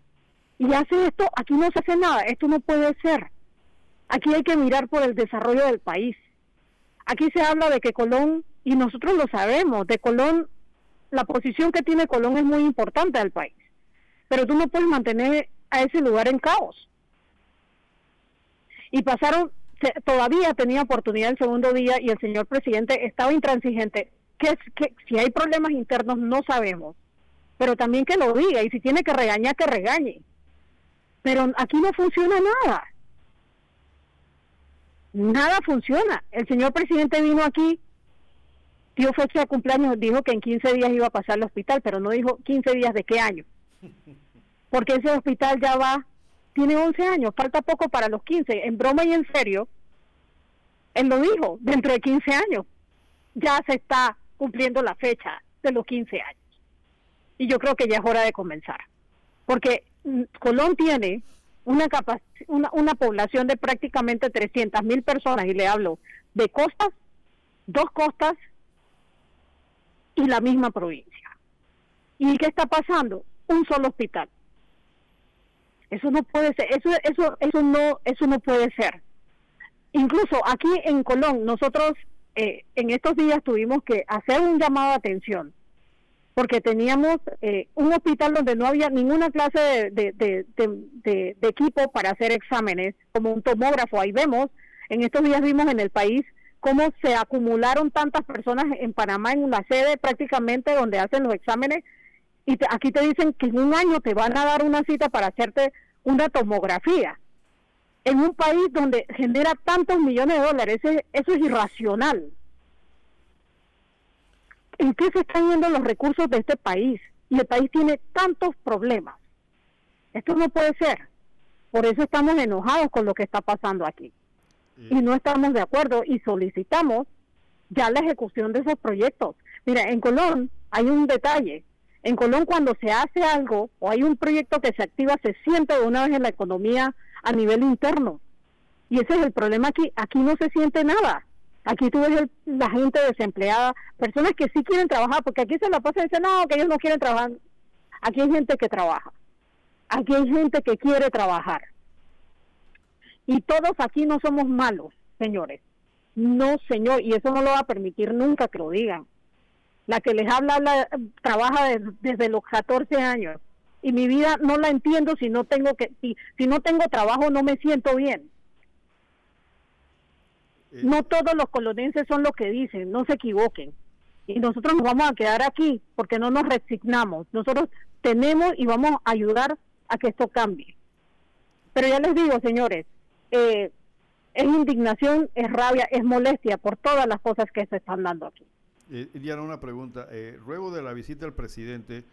[SPEAKER 8] y hace esto, aquí no se hace nada. Esto no puede ser. Aquí hay que mirar por el desarrollo del país. Aquí se habla de que Colón, y nosotros lo sabemos, de Colón, la posición que tiene Colón es muy importante al país. Pero tú no puedes mantener a ese lugar en caos. Y pasaron, todavía tenía oportunidad el segundo día y el señor presidente estaba intransigente. Que, que si hay problemas internos no sabemos, pero también que lo diga y si tiene que regañar, que regañe. Pero aquí no funciona nada nada funciona. El señor presidente vino aquí, dio fecha de cumpleaños, dijo que en 15 días iba a pasar al hospital, pero no dijo 15 días de qué año. Porque ese hospital ya va, tiene 11 años, falta poco para los 15. En broma y en serio, él lo dijo, dentro de 15 años ya se está cumpliendo la fecha de los 15 años. Y yo creo que ya es hora de comenzar. Porque mm, Colón tiene una, una, una población de prácticamente 300 mil personas, y le hablo de costas, dos costas y la misma provincia. ¿Y qué está pasando? Un solo hospital. Eso no puede ser, eso, eso, eso no, eso no puede ser. Incluso aquí en Colón, nosotros eh, en estos días tuvimos que hacer un llamado de atención porque teníamos eh, un hospital donde no había ninguna clase de, equipo para hacer exámenes, como un tomógrafo. Ahí vemos, en estos días vimos en el país cómo se acumularon tantas personas en Panamá en una sede prácticamente donde hacen los exámenes y aquí te dicen que en un año te van a dar una cita para hacerte una tomografía. En un país donde genera tantos millones de dólares, eso es irracional. ¿En qué se están yendo los recursos de este país? Y el país tiene tantos problemas. Esto no puede ser. Por eso estamos enojados con lo que está pasando aquí. Y no estamos de acuerdo y solicitamos ya la ejecución de esos proyectos. Mira, en Colón hay un detalle. En Colón cuando se hace algo o hay un proyecto que se activa, se siente de una vez en la economía a nivel interno. Y ese es el problema aquí. Aquí no se siente nada. Aquí tú ves la gente desempleada, personas que sí quieren trabajar, porque aquí se la pasa y dicen, no, que ellos no quieren trabajar. Aquí hay gente que trabaja. Aquí hay gente que quiere trabajar. Y todos aquí no somos malos, señores. No, señor, y eso no lo va a permitir nunca que lo digan. La que les habla, trabaja desde los 14 años. Y mi vida no la entiendo si no tengo que si, si no tengo trabajo no me siento bien eh, no todos los colonenses son lo que dicen, no se equivoquen. Y nosotros nos vamos a quedar aquí porque no nos resignamos. Nosotros tenemos y vamos a ayudar a que esto cambie. Pero ya les digo, señores, eh, es indignación, es rabia, es molestia por todas las cosas que se están dando aquí.
[SPEAKER 3] Eh, Diana, una pregunta. Eh, luego de la visita del presidente,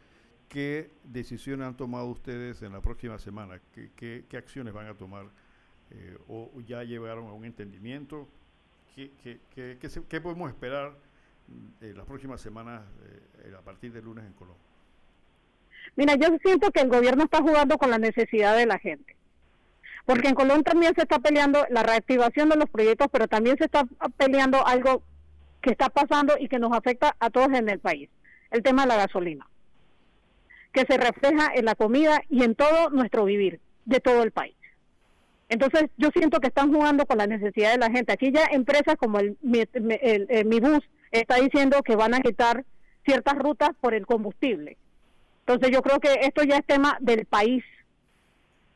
[SPEAKER 3] ¿qué decisiones han tomado ustedes en la próxima semana? ¿Qué, qué, acciones van a tomar? ¿O ya llegaron a un entendimiento? ¿Qué, podemos esperar eh, las próximas semanas eh, a partir de lunes en Colombia?
[SPEAKER 8] Mira, yo siento que el gobierno está jugando con la necesidad de la gente. Porque en Colón también se está peleando la reactivación de los proyectos, pero también se está peleando algo que está pasando y que nos afecta a todos en el país, el tema de la gasolina, que se refleja en la comida y en todo nuestro vivir de todo el país. Entonces yo siento que están jugando con la necesidad de la gente. Aquí ya empresas como el, mi, bus está diciendo que van a quitar ciertas rutas por el combustible. Entonces yo creo que esto ya es tema del país.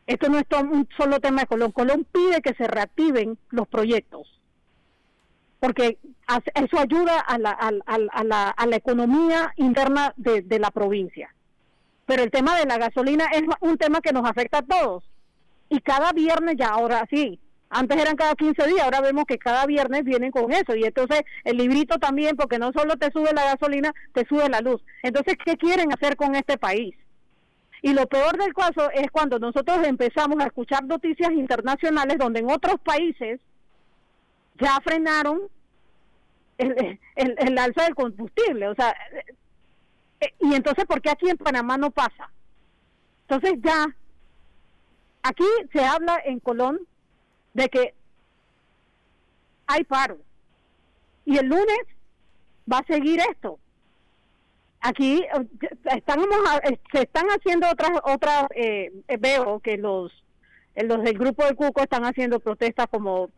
[SPEAKER 8] Esto no es un solo tema de Colón. Colón pide que se reactiven los proyectos, porque eso ayuda a la, a, la, a la economía interna de la provincia. Pero el tema de la gasolina es un tema que nos afecta a todos y cada viernes ya ahora sí. Antes eran cada 15 días, ahora vemos que cada viernes vienen con eso. Y entonces el librito también, porque no solo te sube la gasolina, te sube la luz. Entonces, ¿qué quieren hacer con este país? Y lo peor del caso es cuando nosotros empezamos a escuchar noticias internacionales donde en otros países ya frenaron el, el, alza del combustible. O sea, eh, y entonces, ¿por qué aquí en Panamá no pasa? Entonces ya Aquí se habla en Colón de que hay paro. Y el lunes va a seguir esto. Aquí eh, estamos, se están haciendo otras, otras eh, veo que los, eh, los del grupo de Cuco están haciendo protestas como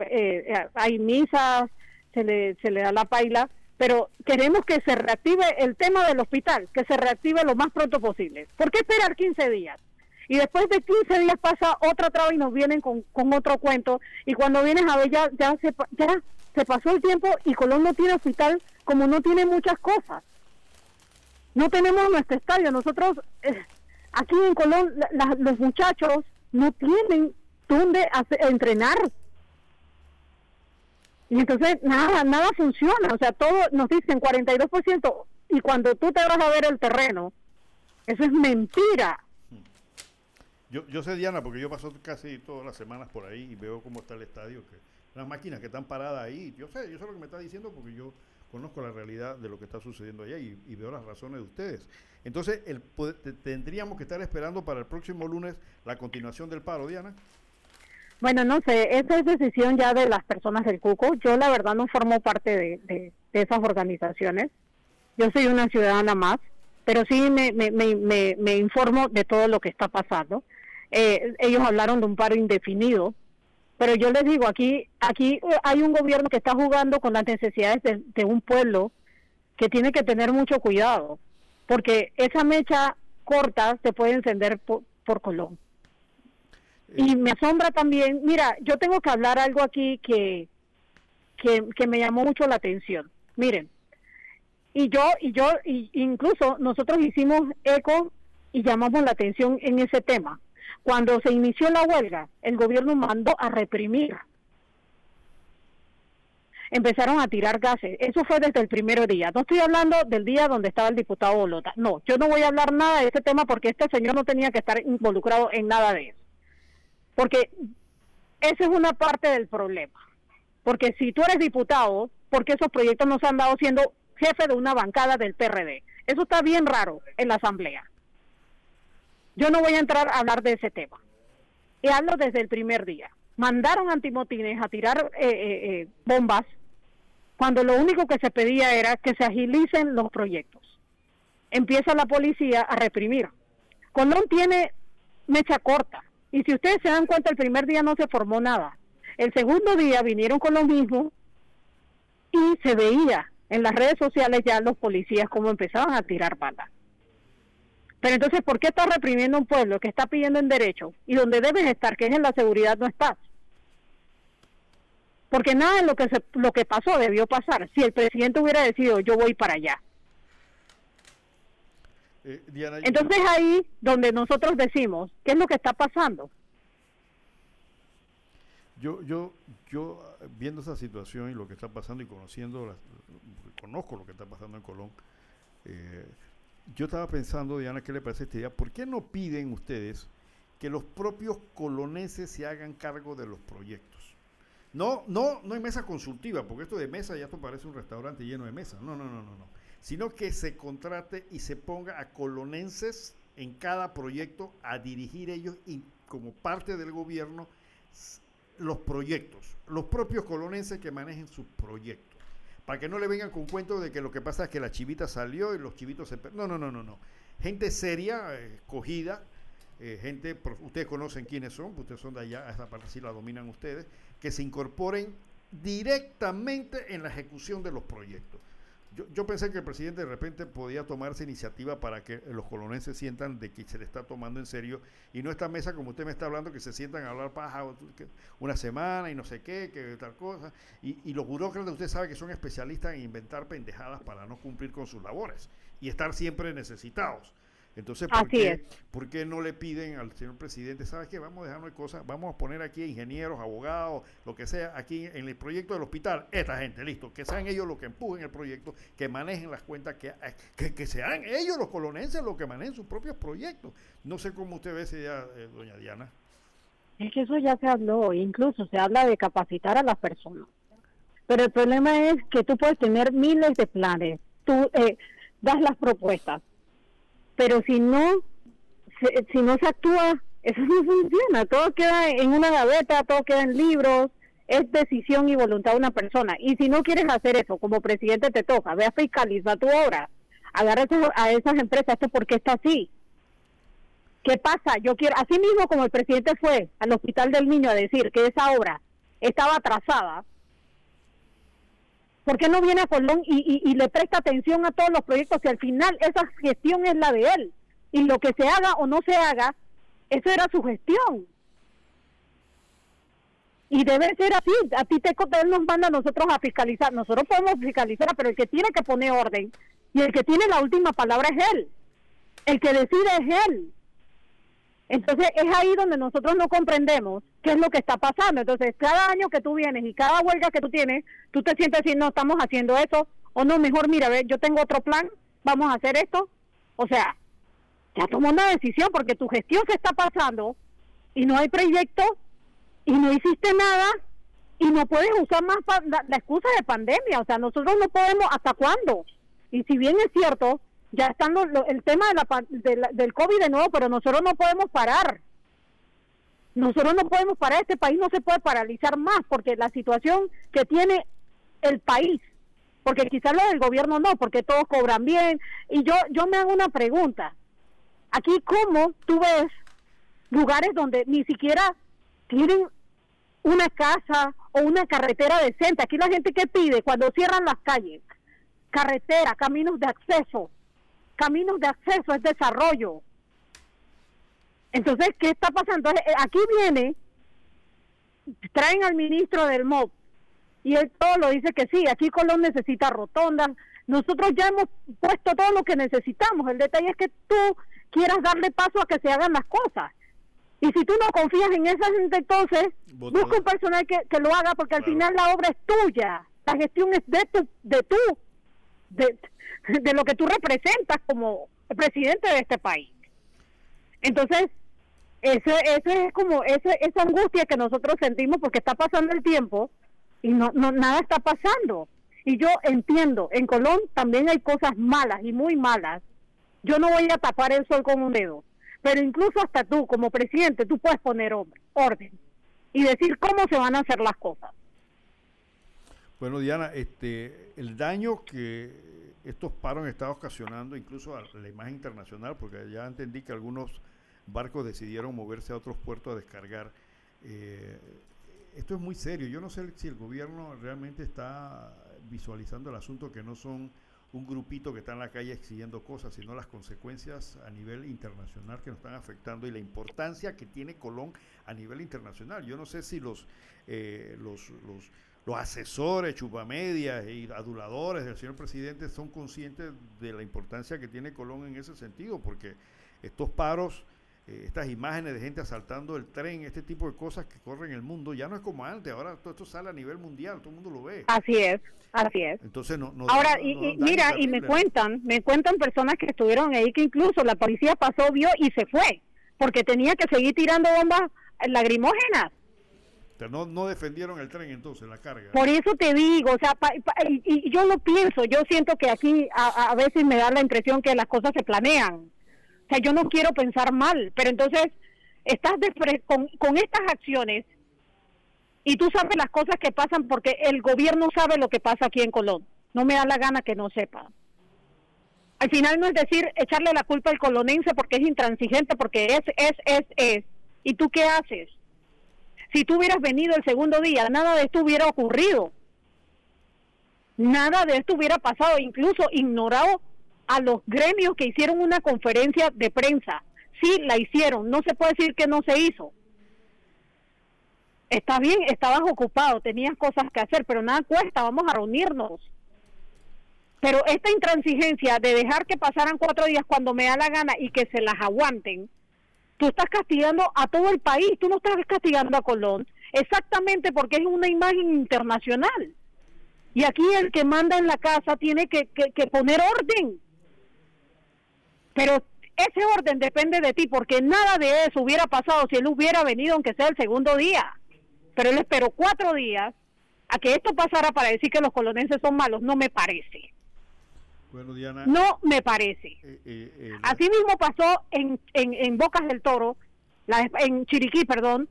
[SPEAKER 8] hay misas, se le, se le da la paila, pero queremos que se reactive el tema del hospital, que se reactive lo más pronto posible. ¿Por qué esperar 15 días? Y después de 15 días pasa otra traba y nos vienen con, otro cuento y cuando vienes a ver ya, ya, se, ya se pasó el tiempo y Colón no tiene hospital como no tiene muchas cosas. No tenemos nuestro estadio, nosotros eh, aquí en Colón los muchachos no tienen dónde entrenar. Y entonces nada, nada funciona, o sea, todo nos dicen 42% y cuando tú te vas a ver el terreno, eso es mentira.
[SPEAKER 3] Yo, yo sé, Diana, porque yo paso casi todas las semanas por ahí y veo cómo está el estadio, que las máquinas que están paradas ahí. Yo sé, yo sé lo que me está diciendo porque yo conozco la realidad de lo que está sucediendo allá y, veo las razones de ustedes. Entonces, el, tendríamos que estar esperando para el próximo lunes la continuación del paro, Diana.
[SPEAKER 8] Bueno, no sé, esa es decisión ya de las personas del Cuco. Yo la verdad no formo parte de, esas organizaciones. Yo soy una ciudadana más, pero sí me, me, me, me informo de todo lo que está pasando. Eh, ellos hablaron de un paro indefinido, pero yo les digo, aquí, aquí eh, hay un gobierno que está jugando con las necesidades de, un pueblo que tiene que tener mucho cuidado, porque esa mecha corta se puede encender por, Colón. Y me asombra también, mira, yo tengo que hablar algo aquí que, que, que me llamó mucho la atención. Miren, y yo, y yo, y incluso nosotros hicimos eco y llamamos la atención en ese tema. Cuando se inició la huelga, el gobierno mandó a reprimir. Empezaron a tirar gases. Eso fue desde el primer día. No estoy hablando del día donde estaba el diputado Bolota. No, yo no voy a hablar nada de ese tema porque este señor no tenía que estar involucrado en nada de eso. Porque esa es una parte del problema. Porque si tú eres diputado, ¿por qué esos proyectos no se han dado siendo jefe de una bancada del PRD? Eso está bien raro en la Asamblea. Yo no voy a entrar a hablar de ese tema. Y hablo desde el primer día. Mandaron antimotines a tirar eh, eh, eh, bombas cuando lo único que se pedía era que se agilicen los proyectos. Empieza la policía a reprimir. Colón tiene mecha corta. Y si ustedes se dan cuenta, el primer día no se formó nada. El segundo día vinieron con lo mismo y se veía en las redes sociales ya los policías como empezaban a tirar balas. Pero entonces, ¿por qué estás reprimiendo un pueblo que está pidiendo en derecho y donde debes estar, que es en la seguridad, no estás? Porque nada de lo que, se, lo que pasó debió pasar. Si el presidente hubiera decidido, yo voy para allá. Eh, entonces ahí donde nosotros decimos, ¿qué es lo que está pasando?
[SPEAKER 3] Yo, yo, yo viendo esa situación y lo que está pasando y conociendo, conozco lo que está pasando en Colón, eh, yo estaba pensando, Diana, ¿qué le parece esta idea? ¿Por qué no piden ustedes que los propios coloneses se hagan cargo de los proyectos? No, no, no hay mesa consultiva, porque esto de mesa ya esto parece un restaurante lleno de mesas. No, no, no, no, no. Sino que se contrate y se ponga a colonenses en cada proyecto a dirigir ellos y como parte del gobierno los proyectos, los propios colonenses que manejen sus proyectos, para que no le vengan con cuento de que lo que pasa es que la chivita salió y los chivitos se... No, no, no, no, no. Gente seria, escogida, eh, gente, ustedes conocen quiénes son, ustedes son de allá, esa parte sí la dominan ustedes, que se incorporen directamente en la ejecución de los proyectos. Yo, yo, pensé que el presidente de repente podía tomarse iniciativa para que los colonenses sientan de que se le está tomando en serio y no esta mesa como usted me está hablando que se sientan a hablar paja una semana y no sé qué, que tal cosa. Y, los burócratas usted sabe que son especialistas en inventar pendejadas para no cumplir con sus labores y estar siempre necesitados. Entonces, ¿por, qué, ¿por qué no le piden al señor presidente, sabes qué, vamos a dejarnos de cosas, vamos a poner aquí ingenieros, abogados, lo que sea, aquí en el proyecto del hospital, esta gente, listo, que sean ellos los que empujen el proyecto, que manejen las cuentas, que, que, que sean ellos los colonenses los que manejen sus propios proyectos. No sé cómo usted ve esa idea, eh, doña Diana.
[SPEAKER 8] Es que eso ya se habló, incluso se habla de capacitar a las personas. Pero el problema es que tú puedes tener miles de planes, tú eh, das las propuestas, pero si no si no se actúa eso no funciona. Todo queda en una gaveta todo queda en libros es decisión y voluntad de una persona. Y si no quieres hacer eso como presidente te toca ve a fiscalizar tu obra agarra a esas empresas esto porque está así. Qué pasa yo quiero así mismo como el presidente fue al hospital del niño a decir que esa obra estaba atrasada ¿Por qué no viene a Colón y, le presta atención a todos los proyectos si al final esa gestión es la de él? Y lo que se haga o no se haga, eso era su gestión. Y debe ser así. A ti te, él nos manda a nosotros a fiscalizar. Nosotros podemos fiscalizar, pero el que tiene que poner orden y el que tiene la última palabra es él. El que decide es él. Entonces es ahí donde nosotros no comprendemos qué es lo que está pasando. Entonces cada año que tú vienes y cada huelga que tú tienes, tú te sientes así, no estamos haciendo eso, o no, mejor mira, ve, yo tengo otro plan, vamos a hacer esto. O sea, ya tomó una decisión porque tu gestión se está pasando y no hay proyecto y no hiciste nada y no puedes usar más la, la excusa de pandemia. O sea, nosotros no podemos, ¿hasta cuándo? Y si bien es cierto, ya estando el tema de la, del COVID de nuevo, pero nosotros no podemos parar. Nosotros no podemos parar, este país no se puede paralizar más porque la situación que tiene el país, porque quizás lo del gobierno no, porque todos cobran bien. Y yo, yo me hago una pregunta. Aquí, ¿cómo tú ves lugares donde ni siquiera tienen una casa o una carretera decente? Aquí la gente que pide cuando cierran las calles, carretera, caminos de acceso, caminos de acceso, es desarrollo. Entonces, ¿qué está pasando? Eh, aquí viene, traen al ministro del MOB y él todo lo dice que sí, aquí Colón necesita rotondas. Nosotros ya hemos puesto todo lo que necesitamos. El detalle es que tú quieras darle paso a que se hagan las cosas. Y si tú no confías en esa gente, entonces busca un personal que, que lo haga porque al final la obra es tuya. La gestión es de tu, de tú, de, de lo que tú representas como presidente de este país. Entonces, ese, ese es como ese, esa angustia que nosotros sentimos porque está pasando el tiempo y no, no nada está pasando. Y yo entiendo, en Colón también hay cosas malas y muy malas. Yo no voy a tapar el sol con un dedo, pero incluso hasta tú como presidente tú puedes poner orden y decir cómo se van a hacer las cosas.
[SPEAKER 3] Bueno, Diana, este, el daño que estos paros estado ocasionando incluso a la imagen internacional, porque ya entendí que algunos barcos decidieron moverse a otros puertos a descargar. Eh, esto es muy serio. Yo no sé si el gobierno realmente está visualizando el asunto que no son un grupito que está en la calle exigiendo cosas, sino las consecuencias a nivel internacional que nos están afectando y la importancia que tiene Colón a nivel internacional. Yo no sé si los, eh, los, los los asesores, chupamedias y aduladores del señor presidente son conscientes de la importancia que tiene Colón en ese sentido, porque estos paros, eh, estas imágenes de gente asaltando el tren, este tipo de cosas que corren en el mundo, ya no es como antes, ahora todo esto sale a nivel mundial, todo el mundo lo ve.
[SPEAKER 8] Así es, así es.
[SPEAKER 3] Entonces no,
[SPEAKER 8] Ahora, y, mira, y me cuentan, me cuentan personas que estuvieron ahí que incluso la policía pasó, vio y se fue, porque tenía que seguir tirando bombas lagrimógenas
[SPEAKER 3] no, no defendieron el tren entonces, la carga.
[SPEAKER 8] Por eso te digo, o sea, y, yo lo pienso, yo siento que aquí a, veces me da la impresión que las cosas se planean. O sea, yo no quiero pensar mal, pero entonces estás con, con estas acciones Y tú sabes las cosas que pasan porque el gobierno sabe lo que pasa aquí en Colón. No me da la gana que no sepa. Al final no es decir echarle la culpa al colonense porque es intransigente, porque es, es, es, es. ¿Y tú qué haces? Si tú hubieras venido el segundo día, nada de esto hubiera ocurrido. Nada de esto hubiera pasado, incluso ignorado a los gremios que hicieron una conferencia de prensa. Sí, la hicieron, no se puede decir que no se hizo. Está bien, estabas ocupado, tenías cosas que hacer, pero nada cuesta, vamos a reunirnos. Pero esta intransigencia de dejar que pasaran cuatro días cuando me da la gana y que se las aguanten, tú estás castigando a todo el país, tú no estás castigando a Colón, exactamente porque es una imagen internacional. Y aquí el que manda en la casa tiene que, que, poner orden. Pero ese orden depende de ti, porque nada de eso hubiera pasado si él hubiera venido, aunque sea el segundo día. Pero él esperó cuatro días a que esto pasara para decir que los colonenses son malos. No me parece.
[SPEAKER 3] Bueno, Diana.
[SPEAKER 8] No me parece. Eh, eh, eh, Así mismo pasó en, en, Bocas del Toro, la, en Chiriquí, perdón.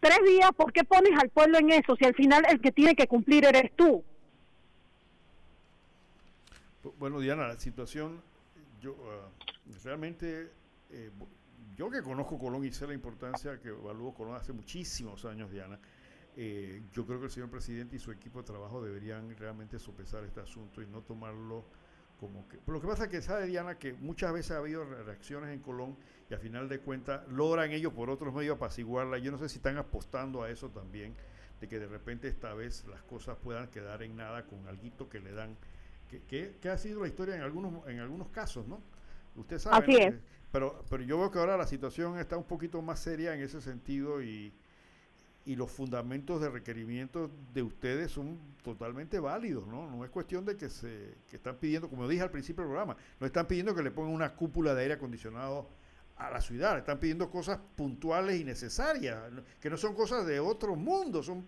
[SPEAKER 8] Tres días, ¿por qué pones al pueblo en eso si al final el que tiene que cumplir eres tú?
[SPEAKER 3] Bueno, Diana, la situación, yo ah, realmente, yo que conozco Colón y sé la importancia que evalúo Colón hace muchísimos años, Diana, eh, yo creo que el señor presidente y su equipo de trabajo deberían realmente sopesar este asunto y no tomarlo como que... Pero lo que pasa es que sabe Diana que muchas veces ha habido reacciones en Colón y a final de cuentas logran ellos por otros medios apaciguarla. Yo no sé si están apostando a eso también, de que de repente esta vez las cosas puedan quedar en nada con algo que le dan, que, que, ha sido la historia en algunos, en algunos casos, ¿no? Usted sabe.
[SPEAKER 8] Así es.
[SPEAKER 3] Pero, pero yo veo que ahora la situación está un poquito más seria en ese sentido y y los fundamentos de requerimiento de ustedes son totalmente válidos, ¿no? No es cuestión de que se que están pidiendo, como dije al principio del programa, no están pidiendo que le pongan una cúpula de aire acondicionado a la ciudad, están pidiendo cosas puntuales y necesarias, que no son cosas de otro mundo, son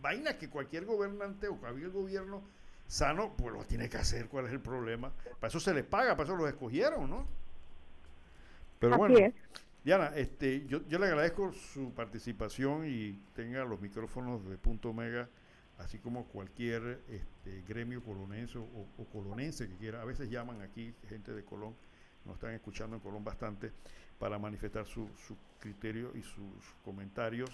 [SPEAKER 3] vainas que cualquier gobernante o cualquier gobierno sano pues lo tiene que hacer, ¿cuál es el problema? Para eso se les paga, para eso los escogieron, ¿no? Pero bueno, Diana, este, yo, le agradezco su participación y tenga los micrófonos de Punto Mega, así como cualquier este, gremio colonense o, colonense que quiera. A veces llaman aquí gente de Colón, nos están escuchando en Colón bastante, para manifestar su, su criterio y sus comentarios.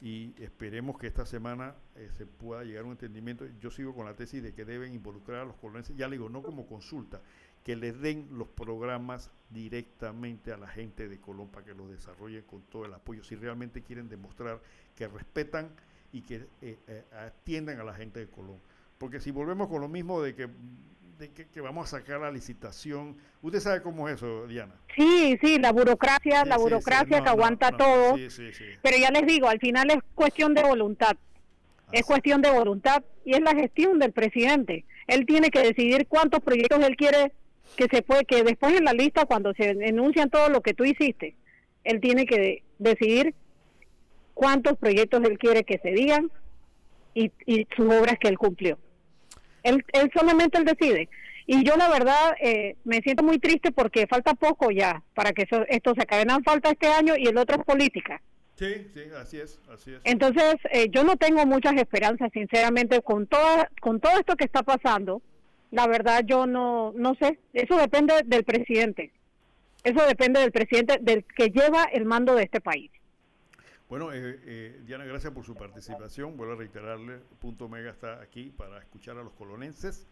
[SPEAKER 3] Y esperemos que esta semana eh, se pueda llegar a un entendimiento. Yo sigo con la tesis de que deben involucrar a los colonenses, ya le digo, no como consulta, que les den los programas directamente a la gente de Colón para que los desarrollen con todo el apoyo, si realmente quieren demostrar que respetan y que eh, eh, atiendan a la gente de Colón. Porque si volvemos con lo mismo de que, que, vamos a sacar la licitación, usted sabe cómo es eso, Diana.
[SPEAKER 8] Sí, sí, la burocracia, la burocracia que aguanta todo. Pero ya les digo, al final es cuestión de voluntad. Es cuestión de voluntad y es la gestión del presidente. Él tiene que decidir cuántos proyectos él quiere que se puede, que después en la lista, cuando se enuncian todo lo que tú hiciste, él tiene que decidir cuántos proyectos él quiere que se digan y, y sus obras que él cumplió. Él, él solamente él decide. Y yo la verdad eh, me siento muy triste porque falta poco ya para que esto se acabe. No falta este año y el otro es política.
[SPEAKER 3] Sí, sí, así es, así es.
[SPEAKER 8] Entonces, eh, yo no tengo muchas esperanzas, sinceramente, con, toda, con todo esto que está pasando la verdad yo no, no sé, eso depende del presidente, eso depende del presidente, del que lleva el mando de este país.
[SPEAKER 3] Bueno, eh, eh, Diana, gracias por su participación. Vuelvo a reiterarle, Punto Mega está aquí para escuchar a los colonenses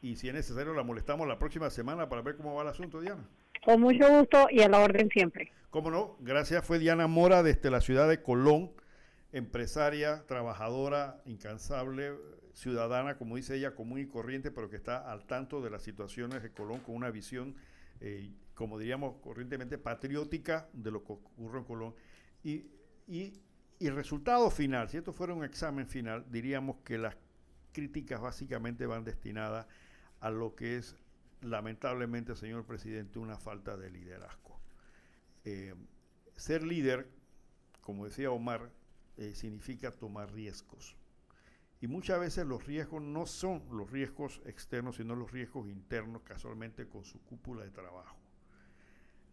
[SPEAKER 3] y si es necesario la molestamos la próxima semana para ver cómo va el asunto, Diana.
[SPEAKER 8] Con mucho gusto y a la orden siempre.
[SPEAKER 3] Cómo no, gracias. Fue Diana Mora desde la ciudad de Colón, empresaria, trabajadora, incansable, ciudadana, como dice ella, común y corriente, pero que está al tanto de las situaciones de Colón con una visión, eh, como diríamos corrientemente, patriótica de lo que ocurre en Colón. Y, y, el resultado final, si esto fuera un examen final, diríamos que las críticas básicamente van destinadas a lo que es, lamentablemente, señor presidente, una falta de liderazgo. Eh, ser líder, como decía Omar, eh, significa tomar riesgos. Y muchas veces los riesgos no son los riesgos externos, sino los riesgos internos, casualmente con su cúpula de trabajo.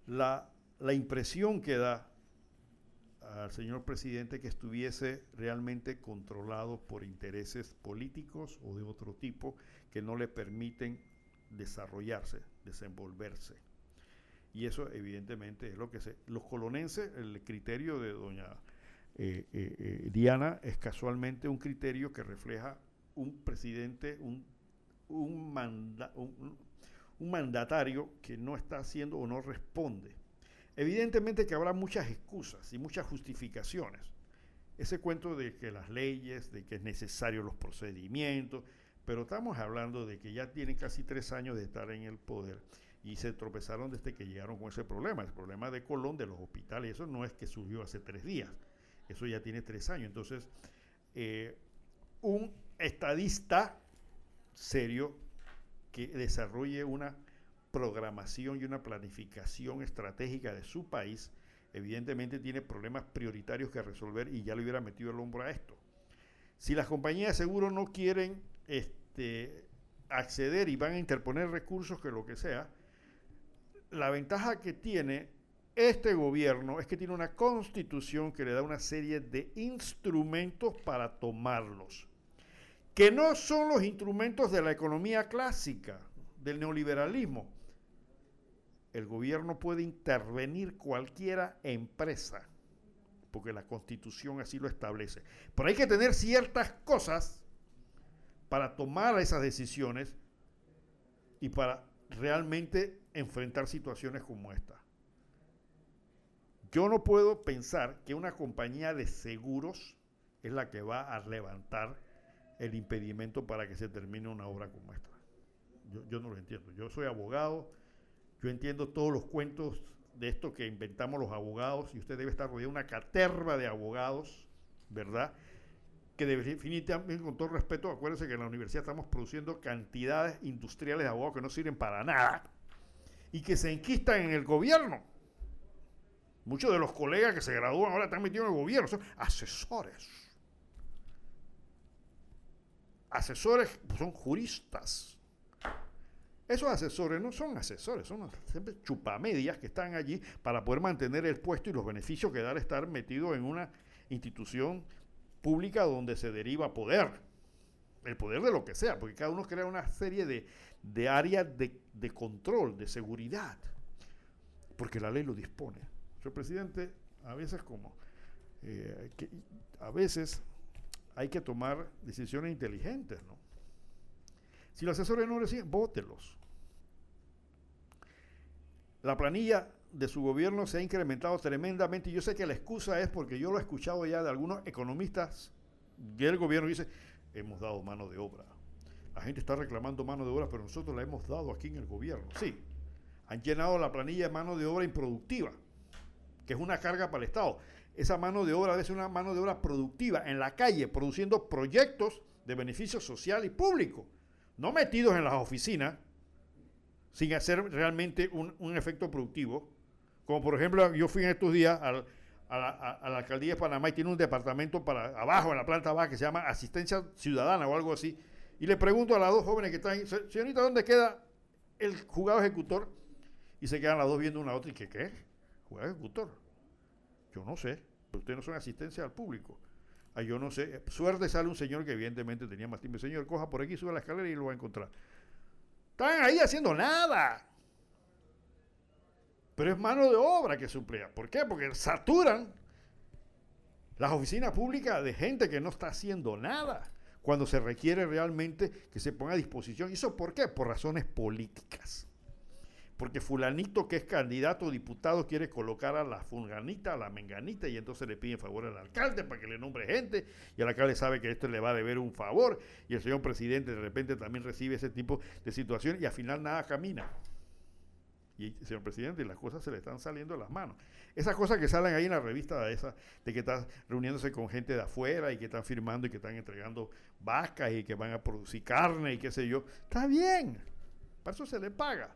[SPEAKER 3] La, la impresión que da al señor presidente que estuviese realmente controlado por intereses políticos o de otro tipo que no le permiten desarrollarse, desenvolverse. Y eso evidentemente es lo que se... Los colonenses, el criterio de doña eh, eh, eh, Diana es casualmente un criterio que refleja un presidente, un, un, mandatario que no está haciendo o no responde Evidentemente que habrá muchas excusas y muchas justificaciones. Ese cuento de que las leyes, de que es necesario los procedimientos, pero estamos hablando de que ya tienen casi tres años de estar en el poder y se tropezaron desde que llegaron con ese problema, el problema de Colón, de los hospitales, eso no es que surgió hace tres días, eso ya tiene tres años. Entonces, eh, un estadista serio que desarrolle una programación y una planificación estratégica de su país, evidentemente tiene problemas prioritarios que resolver y ya le hubiera metido el hombro a esto. Si las compañías de seguro no quieren este, acceder y van a interponer recursos, que lo que sea, la ventaja que tiene este gobierno es que tiene una constitución que le da una serie de instrumentos para tomarlos, que no son los instrumentos de la economía clásica, del neoliberalismo, el gobierno puede intervenir cualquiera empresa, porque la constitución así lo establece. Pero hay que tener ciertas cosas para tomar esas decisiones y para realmente enfrentar situaciones como esta. Yo no puedo pensar que una compañía de seguros es la que va a levantar el impedimento para que se termine una obra como esta. Yo, no lo entiendo. Yo soy abogado, yo entiendo todos los cuentos de esto que inventamos los abogados y usted debe estar rodeado de una caterva de abogados, ¿verdad? Que definitivamente, con todo respeto, acuérdense que en la universidad estamos produciendo cantidades industriales de abogados que no sirven para nada y que se enquistan en el gobierno. Muchos de los colegas que se gradúan ahora están metidos en el gobierno, son asesores. Asesores son juristas esos asesores no son asesores, son siempre chupamedias que están allí para poder mantener el puesto y los beneficios que da estar metido en una institución pública donde se deriva poder. El poder de lo que sea, porque cada uno crea una serie de, áreas de, control, de seguridad, porque la ley lo dispone. Presidente, a veces como, eh, a veces hay que tomar decisiones inteligentes, ¿no? Si los asesores no reciben, bótelos. La planilla de su gobierno se ha incrementado tremendamente yo sé que la excusa es porque yo lo he escuchado ya de algunos economistas del gobierno dice, hemos dado mano de obra. La gente está reclamando mano de obra, pero nosotros la hemos dado aquí en el gobierno. Sí, han llenado la planilla de mano de obra improductiva, que es una carga para el Estado. Esa mano de obra debe ser una mano de obra productiva en la calle, produciendo proyectos de beneficio social y público no metidos en las oficinas, sin hacer realmente un, efecto productivo. Como por ejemplo, yo fui en estos días a, la, alcaldía de Panamá y tiene un departamento para abajo, en la planta baja, que se llama Asistencia Ciudadana o algo así. Y le pregunto a las dos jóvenes que están señorita, ¿dónde queda el juzgado ejecutor? Y se quedan las dos viendo una a otra y que, ¿qué? ¿Juzgado ejecutor? Yo no sé, pero ustedes no son asistencia al público yo no sé, suerte sale un señor que evidentemente tenía más tiempo. Señor, coja por aquí, sube la escalera y lo va a encontrar. Están ahí haciendo nada. Pero es mano de obra que suplea. ¿Por qué? Porque saturan las oficinas públicas de gente que no está haciendo nada cuando se requiere realmente que se ponga a disposición. ¿Y eso por qué? Por razones políticas porque fulanito que es candidato a diputado quiere colocar a la fulanita, a la menganita, y entonces le piden favor al alcalde para que le nombre gente, y el alcalde sabe que esto le va a deber un favor, y el señor presidente de repente también recibe ese tipo de situaciones, y al final nada camina. Y señor presidente, las cosas se le están saliendo de las manos. Esas cosas que salen ahí en la revista de esa, de que está reuniéndose con gente de afuera y que están firmando y que están entregando vacas y que van a producir carne y qué sé yo, está bien. Para eso se le paga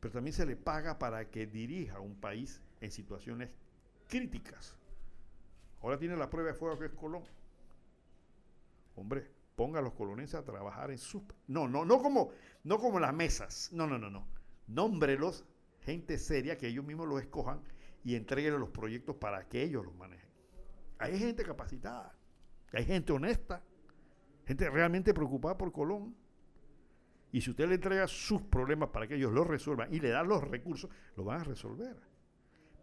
[SPEAKER 3] pero también se le paga para que dirija un país en situaciones críticas. Ahora tiene la prueba de fuego que es Colón. Hombre, ponga a los colonenses a trabajar en sus... No, no, no como, no como las mesas. No, no, no, no. Nómbrelos, gente seria, que ellos mismos los escojan y entreguen los proyectos para que ellos los manejen. Hay gente capacitada, hay gente honesta, gente realmente preocupada por Colón. Y si usted le entrega sus problemas para que ellos los resuelvan y le dan los recursos, lo van a resolver.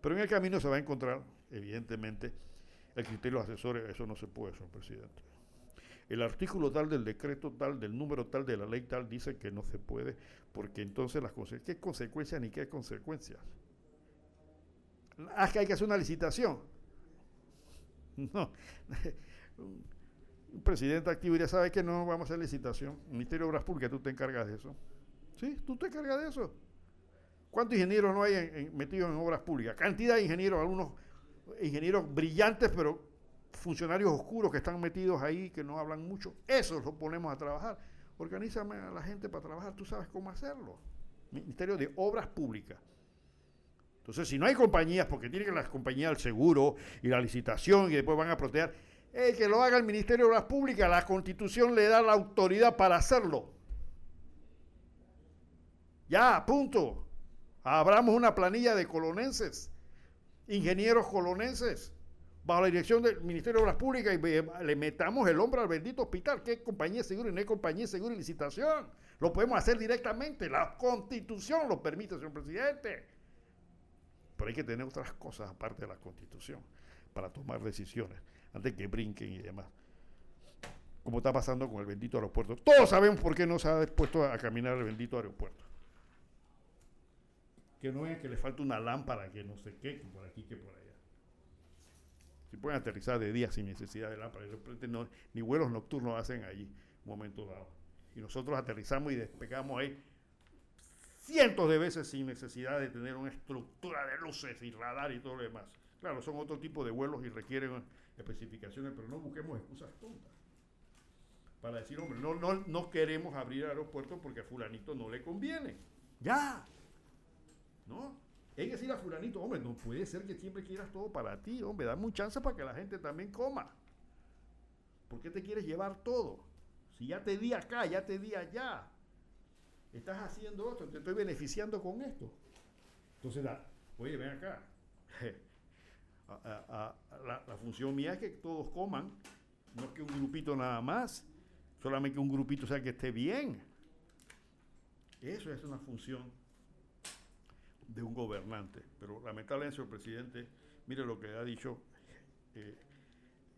[SPEAKER 3] Pero en el camino se va a encontrar, evidentemente, el criterio de asesores. Eso no se puede, señor presidente. El artículo tal del decreto tal, del número tal de la ley tal, dice que no se puede, porque entonces las consecuencias, ¿qué consecuencias ni qué consecuencias? Ah, que hay que hacer una licitación. No. Presidente activo ya sabe que no vamos a hacer licitación. Ministerio de Obras Públicas, tú te encargas de eso. Sí, tú te encargas de eso. ¿Cuántos ingenieros no hay metidos en obras públicas? Cantidad de ingenieros, algunos ingenieros brillantes, pero funcionarios oscuros que están metidos ahí, que no hablan mucho. Eso lo ponemos a trabajar. Organízame a la gente para trabajar, tú sabes cómo hacerlo. Ministerio de Obras Públicas. Entonces, si no hay compañías, porque tienen que las compañías del seguro y la licitación y después van a proteger, el que lo haga el Ministerio de Obras Públicas, la Constitución le da la autoridad para hacerlo. Ya, punto. Abramos una planilla de colonenses, ingenieros colonenses, bajo la dirección del Ministerio de Obras Públicas y le metamos el hombro al bendito hospital. ¿Qué compañía segura y no hay compañía segura y licitación? Lo podemos hacer directamente. La Constitución lo permite, señor presidente. Pero hay que tener otras cosas aparte de la Constitución para tomar decisiones antes que brinquen y demás. Como está pasando con el bendito aeropuerto. Todos sabemos por qué no se ha dispuesto a caminar el bendito aeropuerto. Que no es que le falta una lámpara, que no sé qué, que por aquí, que por allá. Si pueden aterrizar de día sin necesidad de lámpara. ni vuelos nocturnos hacen allí, un momento dado. Y nosotros aterrizamos y despegamos ahí cientos de veces sin necesidad de tener una estructura de luces y radar y todo lo demás. Claro, son otro tipo de vuelos y requieren especificaciones, pero no busquemos excusas tontas. Para decir, hombre, no, no, no queremos abrir el aeropuerto porque a fulanito no le conviene. Ya. ¿No? Que decir a fulanito, hombre, no puede ser que siempre quieras todo para ti, hombre, dame un chance para que la gente también coma. ¿Por qué te quieres llevar todo? Si ya te di acá, ya te di allá. Estás haciendo esto, te estoy beneficiando con esto. Entonces, oye, ven acá. la, función mía es que todos coman, no es que un grupito nada más, solamente que un grupito sea que esté bien. Eso es una función de un gobernante. Pero lamentablemente, señor presidente, mire lo que ha dicho eh,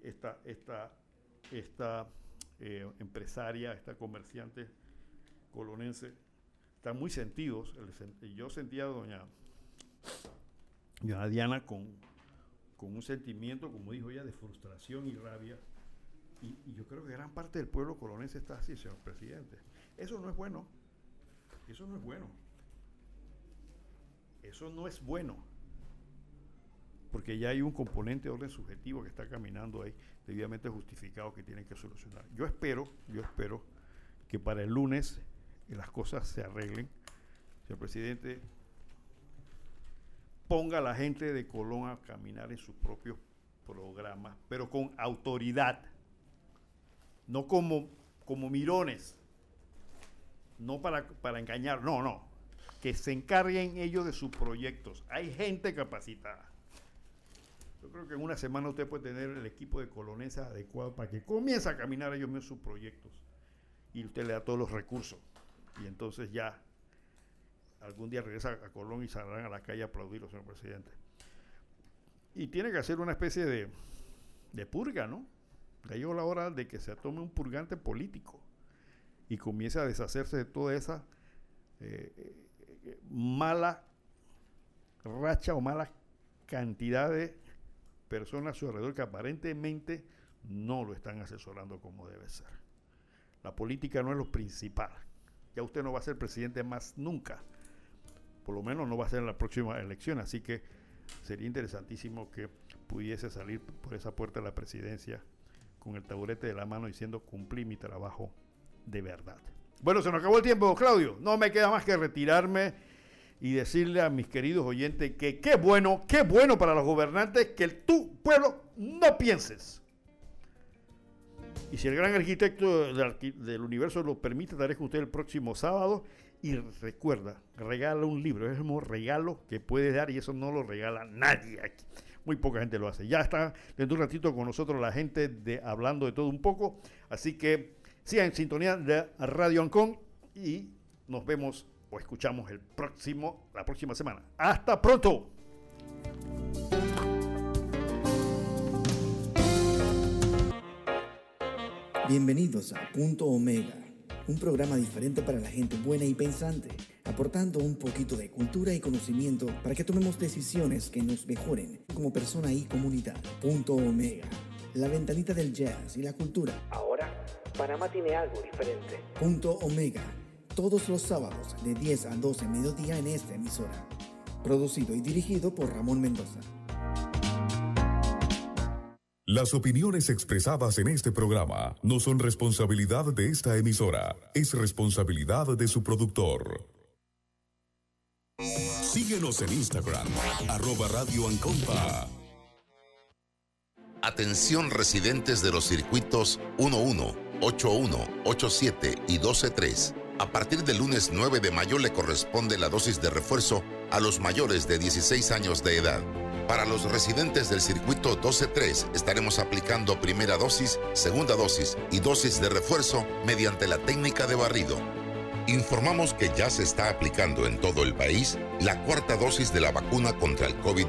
[SPEAKER 3] esta, esta, esta eh, empresaria, esta comerciante colonense, están muy sentidos. yo sentía a doña, doña Diana con, con un sentimiento, como dijo ella, de frustración y rabia. Y, yo creo que gran parte del pueblo colonense está así, señor presidente. Eso no es bueno. Eso no es bueno. Eso no es bueno. Porque ya hay un componente de orden subjetivo que está caminando ahí, debidamente justificado, que tienen que solucionar. Yo espero, yo espero que para el lunes las cosas se arreglen. Señor presidente, ponga a la gente de Colón a caminar en sus propios programas, pero con autoridad, no como, como mirones, no para, para engañar, no, no, que se encarguen ellos de sus proyectos. Hay gente capacitada. Yo creo que en una semana usted puede tener el equipo de colonesa adecuado para que comience a caminar ellos mismos sus proyectos. Y usted le da todos los recursos. Y entonces ya algún día regresa a Colón y saldrán a la calle a aplaudirlo, señor presidente. Y tiene que hacer una especie de, de purga, ¿no? Ya llegó la hora de que se tome un purgante político y comience a deshacerse de toda esa eh, eh, mala racha o mala cantidad de personas a su alrededor que aparentemente no lo están asesorando como debe ser. La política no es lo principal. Ya usted no va a ser presidente más nunca por lo menos no va a ser en la próxima elección, así que sería interesantísimo que pudiese salir por esa puerta de la presidencia con el taburete de la mano diciendo cumplí mi trabajo de verdad. Bueno, se nos acabó el tiempo, Claudio. No me queda más que retirarme y decirle a mis queridos oyentes que qué bueno, qué bueno para los gobernantes que el tu pueblo no pienses. Y si el gran arquitecto del, universo lo permite, estaré con usted el próximo sábado. Y recuerda, regala un libro. Es el regalo que puedes dar y eso no lo regala nadie aquí. Muy poca gente lo hace. Ya está dentro de un ratito con nosotros la gente de hablando de todo un poco. Así que sigan en sintonía de Radio Ancon y nos vemos o escuchamos el próximo, la próxima semana. ¡Hasta pronto!
[SPEAKER 2] Bienvenidos a Punto Omega, un programa diferente para la gente buena y pensante, aportando un poquito de cultura y conocimiento para que tomemos decisiones que nos mejoren como persona y comunidad. Punto Omega, la ventanita del jazz y la cultura.
[SPEAKER 9] Ahora, Panamá tiene algo diferente.
[SPEAKER 2] Punto Omega todos los sábados de 10 a 12 mediodía en esta emisora. Producido y dirigido por Ramón Mendoza.
[SPEAKER 1] Las opiniones expresadas en este programa no son responsabilidad de esta emisora, es responsabilidad de su productor. Síguenos en Instagram, arroba Radio.
[SPEAKER 10] Atención residentes de los circuitos 11, 81, 87 y 123 a partir del lunes 9 de mayo le corresponde la dosis de refuerzo a los mayores de 16 años de edad. Para los residentes del circuito 12-3 estaremos aplicando primera dosis, segunda dosis y dosis de refuerzo mediante la técnica de barrido. Informamos que ya se está aplicando en todo el país la cuarta dosis de la vacuna contra el COVID.